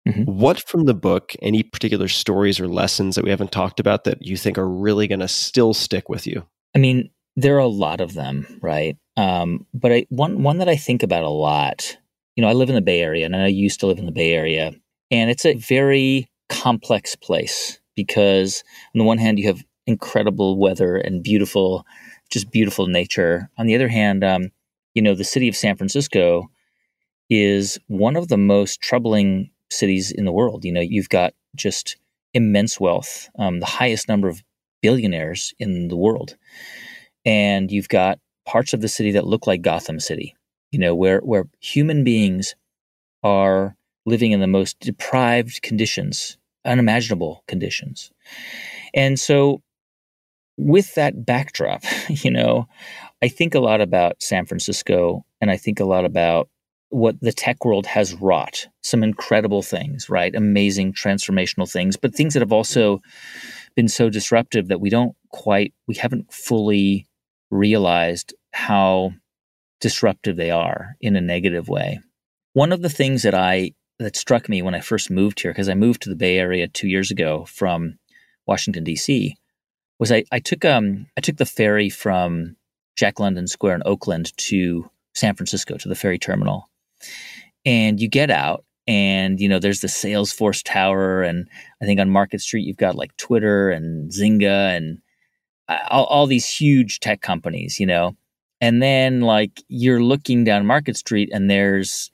mm-hmm. what from the book, any particular stories or lessons that we haven't talked about that you think are really going to still stick with you? I mean, there are a lot of them, right? Um, but I, one one that I think about a lot. You know, I live in the Bay Area, and I used to live in the Bay Area, and it's a very complex place because on the one hand you have incredible weather and beautiful, just beautiful nature. On the other hand, um, you know, the city of San Francisco is one of the most troubling cities in the world. You know, you've got just immense wealth, um, the highest number of billionaires in the world, and you've got parts of the city that look like Gotham City. You know, where where human beings are living in the most deprived conditions unimaginable conditions. And so, with that backdrop, you know, I think a lot about San Francisco and I think a lot about what the tech world has wrought some incredible things, right? Amazing transformational things, but things that have also been so disruptive that we don't quite, we haven't fully realized how disruptive they are in a negative way. One of the things that I that struck me when I first moved here, because I moved to the Bay Area two years ago from Washington D.C., was I, I took um I took the ferry from Jack London Square in Oakland to San Francisco to the ferry terminal, and you get out and you know there's the Salesforce Tower, and I think on Market Street you've got like Twitter and Zynga and uh, all, all these huge tech companies, you know, and then like you're looking down Market Street and there's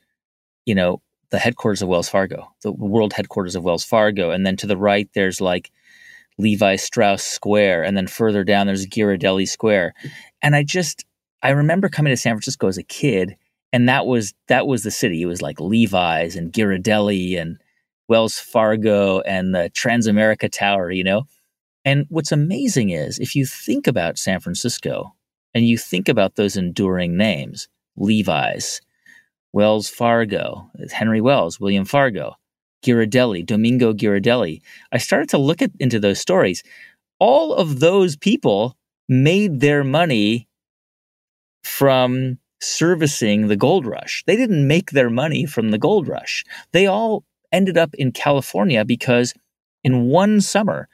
you know the headquarters of Wells Fargo, the world headquarters of Wells Fargo. And then to the right, there's like Levi Strauss Square. And then further down, there's Ghirardelli Square. And I just, I remember coming to San Francisco as a kid, and that was that was the city. It was like Levi's and Ghirardelli and Wells Fargo and the Transamerica Tower, you know? And what's amazing is if you think about San Francisco and you think about those enduring names, Levi's, Wells Fargo, Henry Wells, William Fargo, Ghirardelli, Domingo Ghirardelli. I started to look at, into those stories. All of those people made their money from servicing the gold rush. They didn't make their money from the gold rush. They all ended up in California because in one summer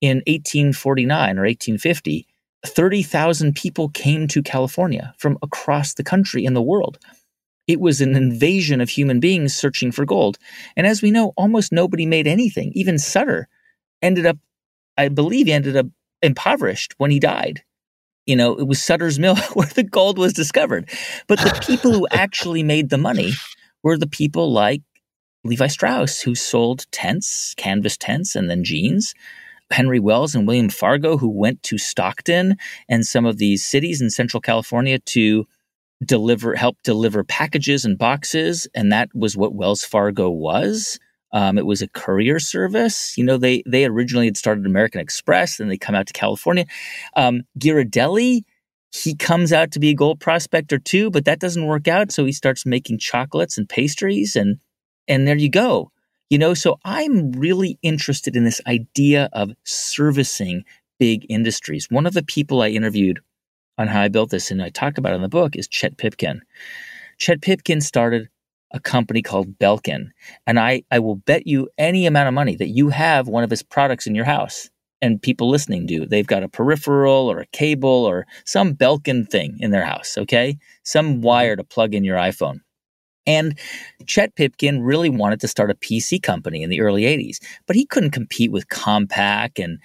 in 1849 or 1850, 30,000 people came to California from across the country and the world. It was an invasion of human beings searching for gold. And as we know, almost nobody made anything. Even Sutter ended up, I believe, he ended up impoverished when he died. You know, it was Sutter's Mill where the gold was discovered. But the people who actually made the money were the people like Levi Strauss, who sold tents, canvas tents, and then jeans. Henry Wells and William Fargo, who went to Stockton and some of these cities in Central California to deliver, help deliver packages and boxes. And that was what Wells Fargo was. Um, it was a courier service. You know, they they originally had started American Express, then they come out to California. Um, Ghirardelli, he comes out to be a gold prospector too, but that doesn't work out. So he starts making chocolates and pastries, and and there you go. You know, so I'm really interested in this idea of servicing big industries. One of the people I interviewed on how I built this and I talk about it in the book is Chet Pipkin. Chet Pipkin started a company called Belkin. And I, I will bet you any amount of money that you have one of his products in your house and people listening do. They've got a peripheral or a cable or some Belkin thing in their house, okay? Some wire to plug in your iPhone. And Chet Pipkin really wanted to start a PC company in the early 80s, but he couldn't compete with Compaq and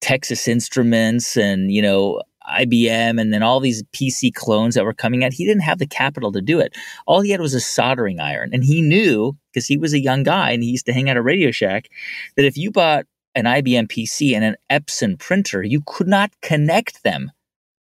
Texas Instruments and, you know, IBM and then all these PC clones that were coming out. He didn't have the capital to do it. All he had was a soldering iron. And he knew, because he was a young guy and he used to hang out at Radio Shack, that if you bought an IBM PC and an Epson printer, you could not connect them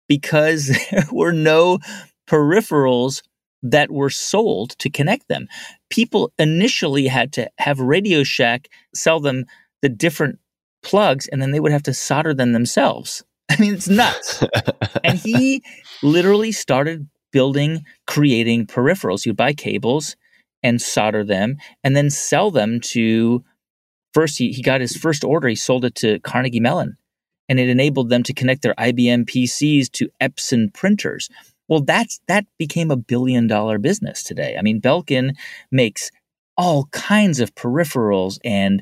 because there were no peripherals that were sold to connect them. People initially had to have Radio Shack sell them the different plugs and then they would have to solder them themselves. I mean, it's nuts. and he literally started building, creating peripherals. You'd buy cables and solder them and then sell them to first he, he got his first order, he sold it to Carnegie Mellon. And it enabled them to connect their IBM PCs to Epson printers. Well, that's that became a billion dollar business today. I mean, Belkin makes all kinds of peripherals and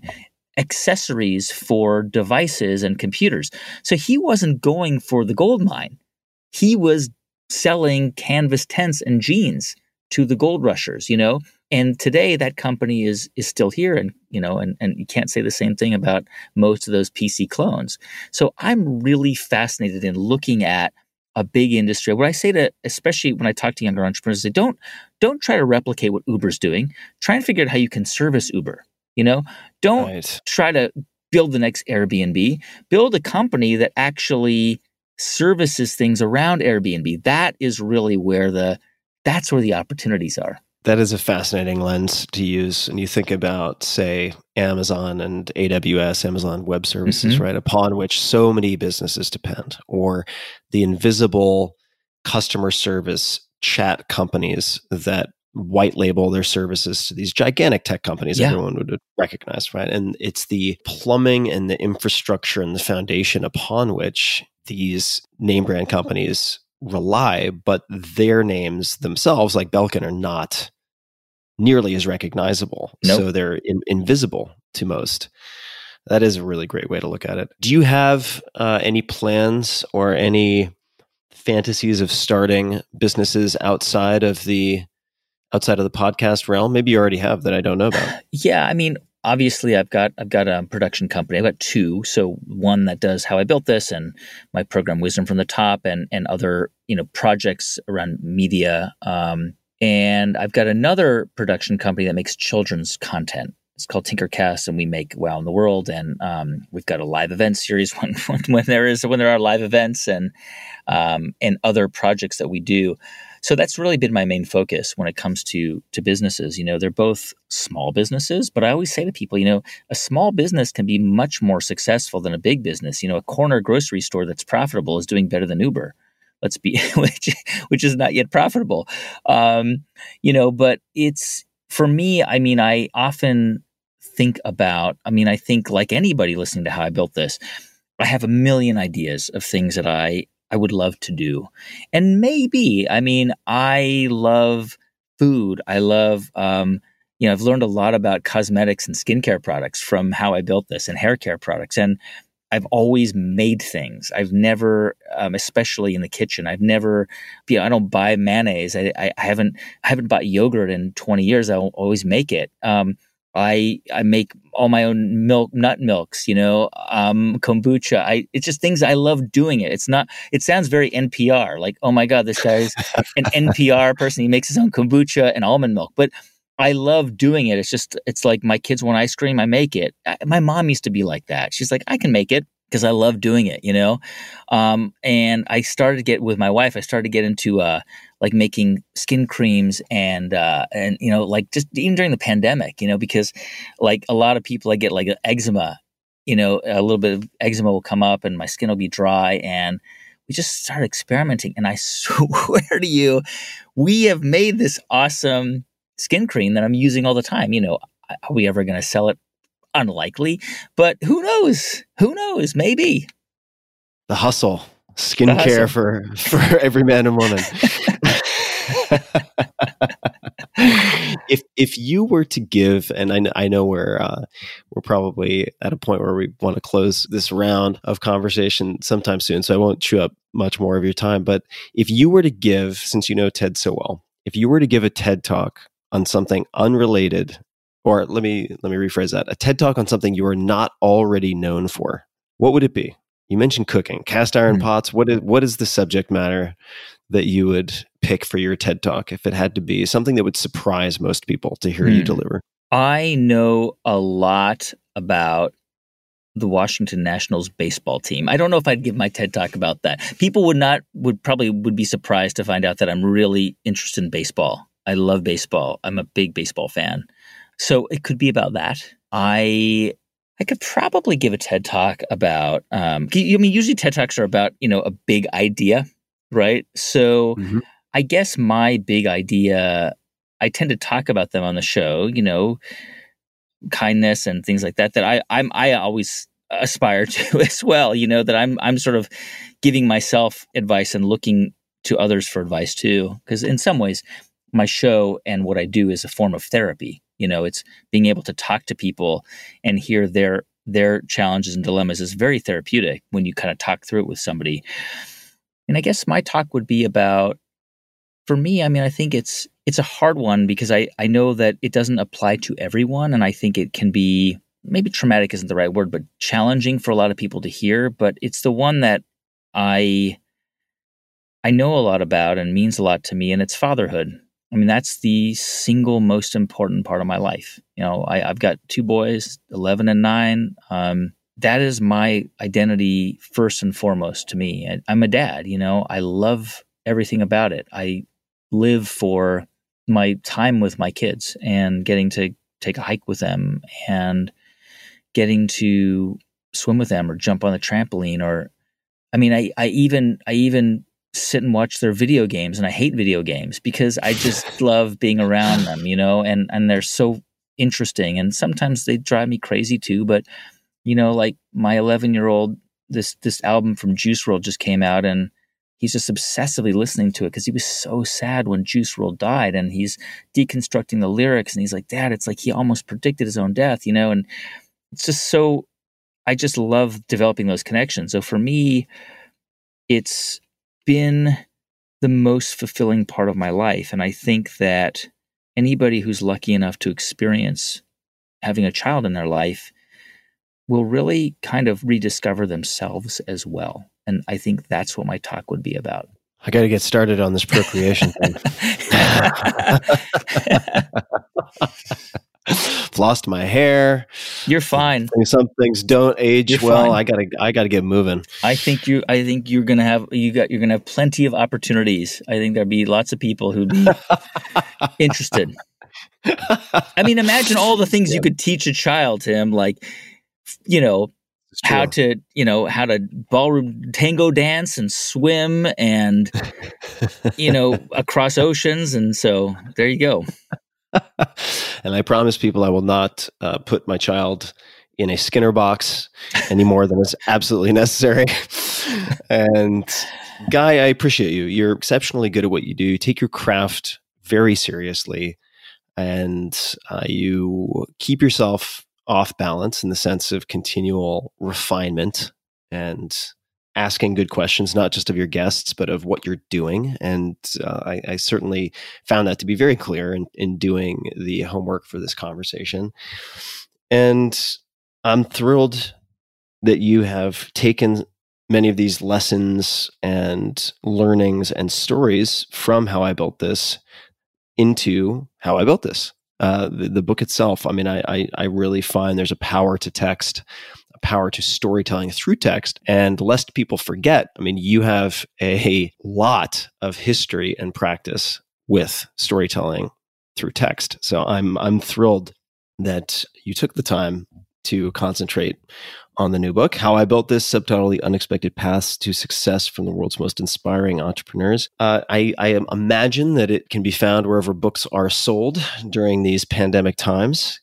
accessories for devices and computers. So he wasn't going for the gold mine. He was selling canvas tents and jeans to the gold rushers, you know? And today that company is is still here and you know and, and you can't say the same thing about most of those PC clones. So I'm really fascinated in looking at a big industry. What I say to, especially when I talk to younger entrepreneurs, say, don't don't try to replicate what Uber's doing. Try and figure out how you can service Uber. You know, don't right. try to build the next Airbnb. Build a company that actually services things around Airbnb. That is really where the that's where the opportunities are. That is a fascinating lens to use. And you think about, say, Amazon and AWS, Amazon Web Services, mm-hmm. right, upon which so many businesses depend, or the invisible customer service chat companies that white label their services to these gigantic tech companies yeah. everyone would recognize, right? And it's the plumbing and the infrastructure and the foundation upon which these name brand companies rely, but their names themselves, like Belkin, are not nearly as recognizable. Nope. So they're in, invisible to most. That is a really great way to look at it. Do you have uh, any plans or any fantasies of starting businesses outside of the outside of the podcast realm? Maybe you already have that I don't know about. Yeah, I mean, obviously I've got I've got a production company. I've got two. So one that does how I built this and my program Wisdom from the Top and and other, you know, projects around media. Um, and I've got another production company that makes children's content. It's called Tinkercast, and we make Wow in the World. And um, we've got a live event series when, when, when there is when there are live events and um, and other projects that we do. So that's really been my main focus when it comes to to businesses. You know, they're both small businesses, but I always say to people, you know, a small business can be much more successful than a big business. You know, a corner grocery store that's profitable is doing better than Uber. Let's be which which is not yet profitable. Um, you know, but it's for me. I mean, I often think about. I mean, I think like anybody listening to how I built this, I have a million ideas of things that I I would love to do. And maybe, I mean, I love food. I love, um, you know, I've learned a lot about cosmetics and skincare products from how I built this and hair care products. And I've always made things. I've never, um, especially in the kitchen, I've never, you know, I don't buy mayonnaise. I, I, I haven't, I haven't bought yogurt in 20 years. I always make it. Um, I I make all my own milk, nut milks, you know, um, kombucha. I it's just things I love doing it. It's not. It sounds very NPR, like oh my god, this guy's an NPR person. He makes his own kombucha and almond milk, but I love doing it. It's just it's like my kids want ice cream, I make it. I, my mom used to be like that. She's like, I can make it because I love doing it, you know. Um, and I started to get with my wife. I started to get into uh, like making skin creams and uh, and you know like just even during the pandemic you know because like a lot of people I get like eczema you know a little bit of eczema will come up and my skin will be dry and we just started experimenting. And I swear to you we have made this awesome skin cream that I'm using all the time. You know are we ever going to sell it? Unlikely but who knows? Who knows? Maybe. The hustle. Skincare for for every man and woman if if you were to give, and I, I know we're uh, we're probably at a point where we want to close this round of conversation sometime soon, so I won't chew up much more of your time. But if you were to give, since you know TED so well, if you were to give a TED talk on something unrelated, or let me let me rephrase that, a TED talk on something you are not already known for, what would it be? You mentioned cooking, cast iron mm-hmm. pots. What is what is the subject matter that you would pick for your TED talk if it had to be something that would surprise most people to hear hmm. you deliver? I know a lot about the Washington Nationals baseball team. I don't know if I'd give my TED talk about that. People would not would probably would be surprised to find out that I'm really interested in baseball. I love baseball. I'm a big baseball fan. So it could be about that. I I could probably give a TED talk about um I mean usually TED talks are about, you know, a big idea, right? So mm-hmm. I guess my big idea, I tend to talk about them on the show, you know, kindness and things like that, that I, I'm, I always aspire to as well, you know, that I'm, I'm sort of giving myself advice and looking to others for advice too. Cause in some ways, my show and what I do is a form of therapy. You know, it's being able to talk to people and hear their their challenges and dilemmas is very therapeutic when you kind of talk through it with somebody. And I guess my talk would be about for me, I mean, I think it's it's a hard one because I I know that it doesn't apply to everyone, and I think it can be maybe traumatic isn't the right word, but challenging for a lot of people to hear. But it's the one that I I know a lot about and means a lot to me, and it's fatherhood. I mean, that's the single most important part of my life. You know, I, have got two boys, eleven and nine. Um, that is my identity first and foremost to me. I, I'm a dad. You know, I love everything about it. I live for my time with my kids and getting to take a hike with them and getting to swim with them or jump on the trampoline or I mean I, I even I even sit and watch their video games and I hate video games because I just love being around them, you know, and and they're so interesting and sometimes they drive me crazy too, but you know, like my 11-year-old this this album from Juice WRLD just came out and he's just obsessively listening to it because he was so sad when Juice WRLD died, and he's deconstructing the lyrics, and he's like, "Dad, it's like he almost predicted his own death," you know, and it's just so. I just love developing those connections. So for me, it's been the most fulfilling part of my life, and I think that anybody who's lucky enough to experience having a child in their life will really kind of rediscover themselves as well. And I think that's what my talk would be about. I got to get started on this procreation thing. Lost my hair. You're fine. Some things don't age you're well. Fine. I gotta, I gotta get moving. I think you, I think you're gonna have, you got, you're gonna have plenty of opportunities. I think there'd be lots of people who'd be interested. I mean, imagine all the things yeah. you could teach a child, Tim. Like, you know, how to you know how to ballroom tango dance and swim and you know across oceans. And so there you go. And i promise people i will not uh, put my child in a skinner box any more than is absolutely necessary. And Guy, I appreciate you. You're exceptionally good at what you do. You take your craft very seriously. And uh, you keep yourself off balance in the sense of continual refinement and asking good questions, not just of your guests, but of what you're doing. And uh, I, I, certainly found that to be very clear in, in doing the homework for this conversation. And I'm thrilled that you have taken many of these lessons and learnings and stories from how I built this into how I built this. Uh, the, the, book itself, I mean, I, I, I really find there's a power to text, a power to storytelling through text. And lest people forget, I mean, you have a lot of history and practice with storytelling through text. So I'm I'm thrilled that you took the time to concentrate on the new book, How I Built This Subtitly Unexpected Paths to Success from the World's Most Inspiring Entrepreneurs. Uh, I, I imagine that it can be found wherever books are sold during these pandemic times.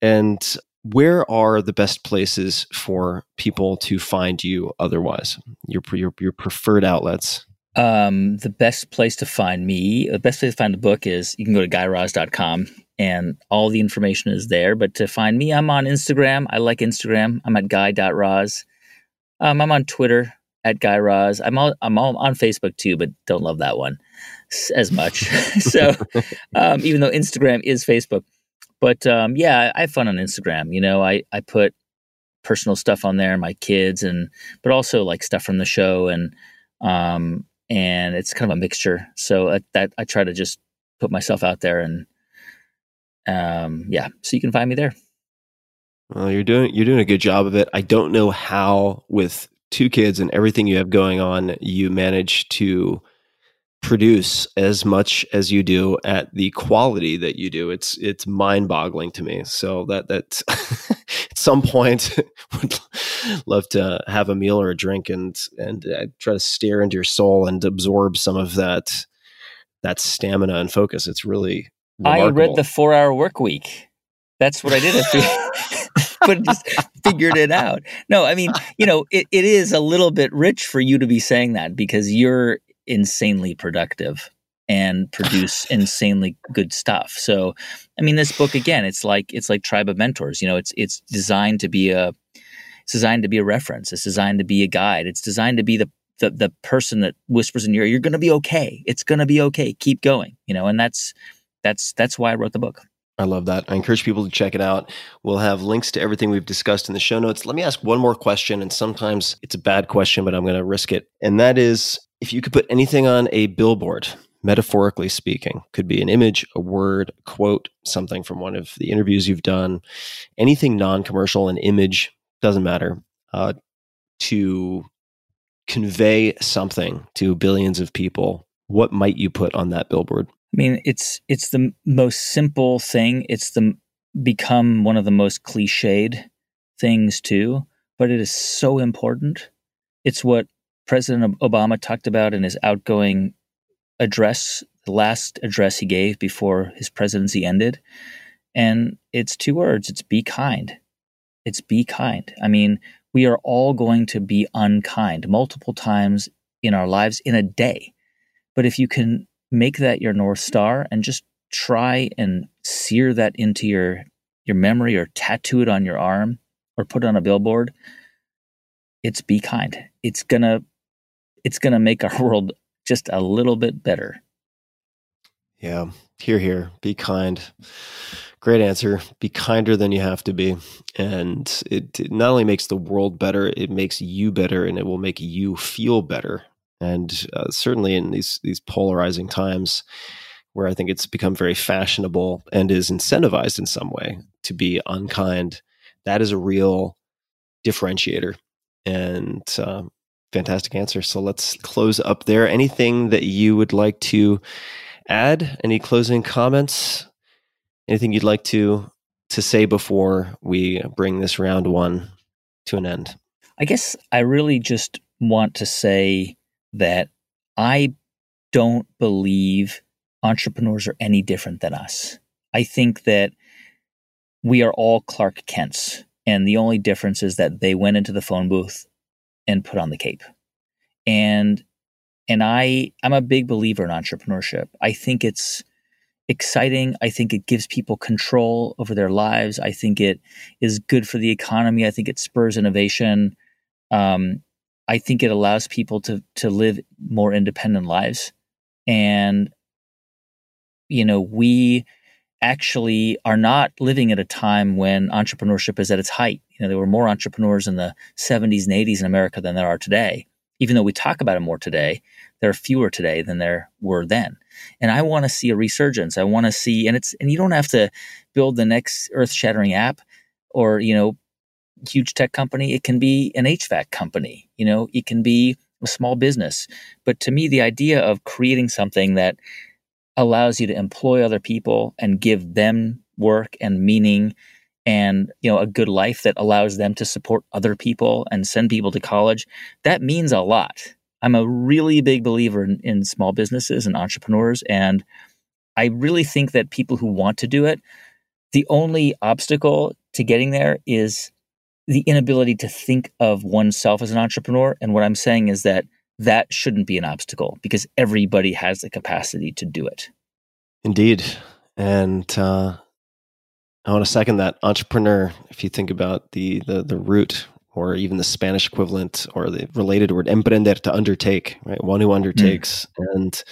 And where are the best places for people to find you otherwise? Your, your, your preferred outlets? Um, the best place to find me, the best place to find the book is you can go to guyraz.com and all the information is there. But to find me, I'm on Instagram. I like Instagram. I'm at guy.raz. Um, I'm on Twitter at guyraz. I'm all, I'm all on Facebook too, but don't love that one as much. so um, even though Instagram is Facebook, but um, yeah, I have fun on Instagram. You know, I, I put personal stuff on there, my kids, and but also like stuff from the show, and um, and it's kind of a mixture. So uh, that I try to just put myself out there and um, yeah, so you can find me there. Well, you're doing you're doing a good job of it. I don't know how with two kids and everything you have going on, you manage to produce as much as you do at the quality that you do. It's it's mind boggling to me. So that that at some point would love to have a meal or a drink and and uh, try to stare into your soul and absorb some of that that stamina and focus. It's really Remarkable. I read the Four Hour Work Week. That's what I did. but just figured it out. No, I mean, you know, it, it is a little bit rich for you to be saying that because you're insanely productive and produce insanely good stuff. So, I mean, this book again, it's like it's like Tribe of Mentors. You know, it's it's designed to be a it's designed to be a reference. It's designed to be a guide. It's designed to be the the, the person that whispers in your ear, "You're going to be okay. It's going to be okay. Keep going." You know, and that's that's that's why I wrote the book. I love that. I encourage people to check it out. We'll have links to everything we've discussed in the show notes. Let me ask one more question, and sometimes it's a bad question, but I'm going to risk it. And that is if you could put anything on a billboard, metaphorically speaking, could be an image, a word, a quote, something from one of the interviews you've done, anything non commercial, an image, doesn't matter, uh, to convey something to billions of people, what might you put on that billboard? I mean, it's it's the most simple thing. It's the become one of the most cliched things too, but it is so important. It's what President Obama talked about in his outgoing address, the last address he gave before his presidency ended. And it's two words it's be kind. It's be kind. I mean, we are all going to be unkind multiple times in our lives in a day. But if you can make that your north star and just try and sear that into your your memory or tattoo it on your arm or put it on a billboard. It's be kind. It's gonna it's gonna make our world just a little bit better. Yeah. Here here. Be kind. Great answer. Be kinder than you have to be. And it, it not only makes the world better it makes you better and it will make you feel better and uh, certainly in these these polarizing times where I think it's become very fashionable and is incentivized in some way to be unkind, that is a real differentiator and uh, fantastic answer. So let's close up there. Anything that you would like to add? Any closing comments? Anything you'd like to to say before we bring this round one to an end? I guess I really just want to say that I don't believe entrepreneurs are any different than us. I think that we are all Clark Kents, and the only difference is that they went into the phone booth and put on the cape. And and I I'm a big believer in entrepreneurship. I think it's exciting. I think it gives people control over their lives. I think it is good for the economy. I think it spurs innovation. Um, I think it allows people to to live more independent lives. And you know, we actually are not living at a time when entrepreneurship is at its height. You know, there were more entrepreneurs in the 70s and 80s in America than there are today. Even though we talk about it more today, there are fewer today than there were then. And I want to see a resurgence. I want to see, and it's, and you don't have to build the next earth shattering app or, you know, huge tech company. It can be an HVAC company, you know, it can be a small business. But to me, the idea of creating something that allows you to employ other people and give them work and meaning and you know a good life that allows them to support other people and send people to college that means a lot i'm a really big believer in, in small businesses and entrepreneurs and i really think that people who want to do it the only obstacle to getting there is the inability to think of oneself as an entrepreneur and what i'm saying is that that shouldn't be an obstacle because everybody has the capacity to do it. Indeed. And uh, I want to second that entrepreneur. If you think about the, the, the root or even the Spanish equivalent or the related word emprender to undertake, right? One who undertakes. Mm. And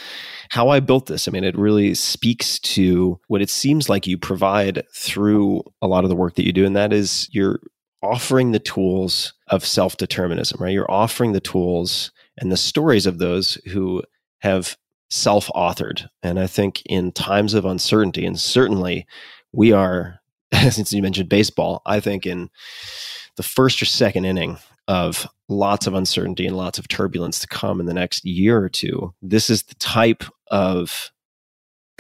how I built this, I mean, it really speaks to what it seems like you provide through a lot of the work that you do. And that is you're offering the tools of self determinism, right? You're offering the tools and the stories of those who have self authored. And I think in times of uncertainty, and certainly we are, since you mentioned baseball, I think in the first or second inning of lots of uncertainty and lots of turbulence to come in the next year or two, this is the type of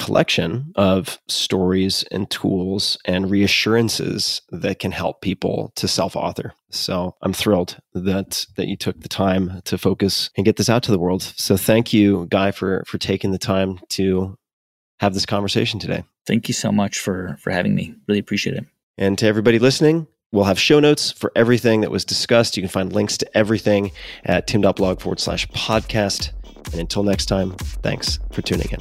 collection of stories and tools and reassurances that can help people to self-author. So I'm thrilled that that you took the time to focus and get this out to the world. So thank you, Guy, for for taking the time to have this conversation today. Thank you so much for for having me. Really appreciate it. And to everybody listening, We'll have show notes for everything that was discussed. You can find links to everything at tim.blog forward slash podcast. And until next time, thanks for tuning in.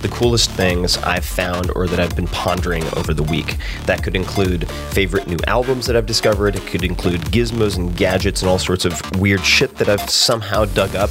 the coolest things I've found or that I've been pondering over the week. That could include favorite new albums that I've discovered, it could include gizmos and gadgets and all sorts of weird shit that I've somehow dug up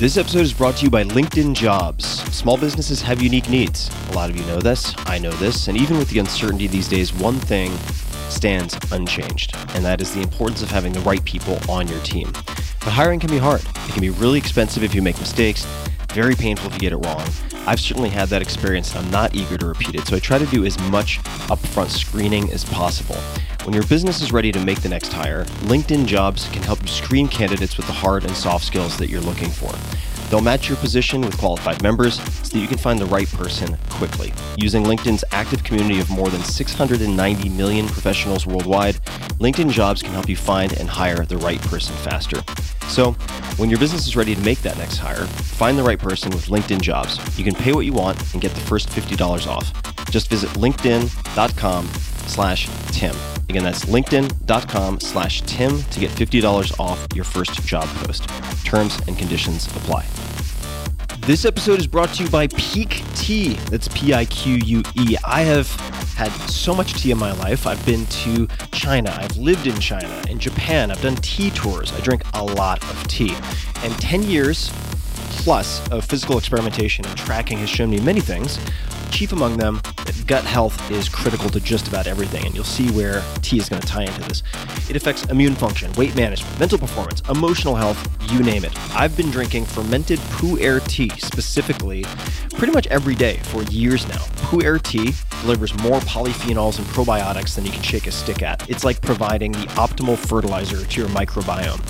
This episode is brought to you by LinkedIn Jobs. Small businesses have unique needs. A lot of you know this, I know this, and even with the uncertainty these days, one thing stands unchanged, and that is the importance of having the right people on your team. But hiring can be hard. It can be really expensive if you make mistakes, very painful if you get it wrong. I've certainly had that experience and I'm not eager to repeat it, so I try to do as much upfront screening as possible. When your business is ready to make the next hire, LinkedIn Jobs can help you screen candidates with the hard and soft skills that you're looking for. They'll match your position with qualified members so that you can find the right person quickly. Using LinkedIn's active community of more than 690 million professionals worldwide, LinkedIn Jobs can help you find and hire the right person faster. So, when your business is ready to make that next hire, find the right person with LinkedIn Jobs. You can pay what you want and get the first $50 off. Just visit linkedin.com slash Tim. Again, that's linkedin.com slash Tim to get $50 off your first job post. Terms and conditions apply. This episode is brought to you by Pique Tea. That's P I Q U E. I have had so much tea in my life. I've been to China, I've lived in China, in Japan, I've done tea tours. I drink a lot of tea. And 10 years plus of physical experimentation and tracking has shown me many things. Chief among them, gut health is critical to just about everything, and you'll see where tea is going to tie into this. It affects immune function, weight management, mental performance, emotional health, you name it. I've been drinking fermented Pu'er tea specifically pretty much every day for years now. Pu'er tea delivers more polyphenols and probiotics than you can shake a stick at. It's like providing the optimal fertilizer to your microbiome.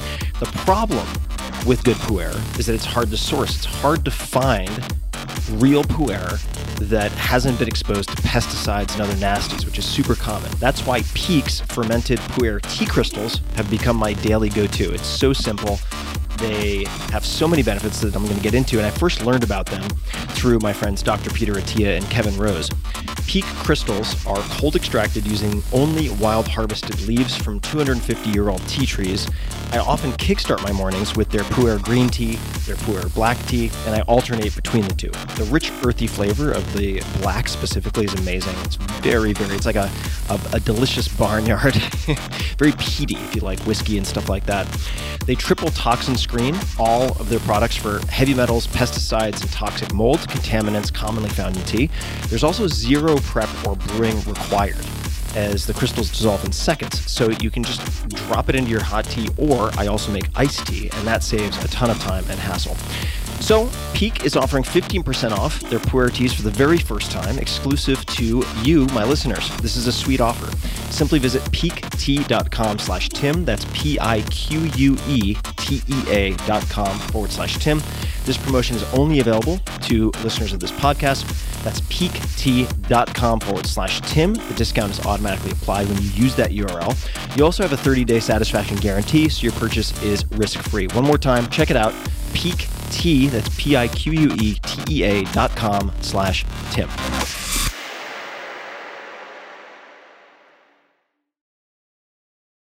The problem with good pu'er is that it's hard to source. It's hard to find real pu'er that hasn't been exposed to pesticides and other nasties, which is super common. That's why Pique's fermented pu'er tea crystals have become my daily go-to. It's so simple. They have so many benefits that I'm going to get into, and I first learned about them through my friends Dr. Peter Attia and Kevin Rose. Pique crystals are cold extracted using only wild harvested leaves from 250 year old tea trees. I often kickstart my mornings with their pu'er green tea, their pu'er black tea, and I alternate between the two. The rich, earthy flavor of the black specifically is amazing. It's very, very, it's like a, a, a delicious barnyard. very peaty if you like whiskey and stuff like that. They triple toxin screen all of their products for heavy metals, pesticides, and toxic mold, contaminants commonly found in tea. There's also zero prep or brewing required as the crystals dissolve in seconds. So you can just drop it into your hot tea, or I also make iced tea, and that saves a ton of time and hassle. So, Pique is offering 15% off their pu'er teas for the very first time, exclusive to you, my listeners. This is a sweet offer. Simply visit piquetea.com slash Tim. That's P-I-Q-U-E-T-E-A dot com forward slash Tim. This promotion is only available to listeners of this podcast. That's piquetea.com forward slash Tim. The discount is automatically applied when you use that URL. You also have a 30-day satisfaction guarantee, so your purchase is risk-free. One more time, check it out. Pique Tea, that's P-I-Q-U-E-T-E-A dot com slash Tim.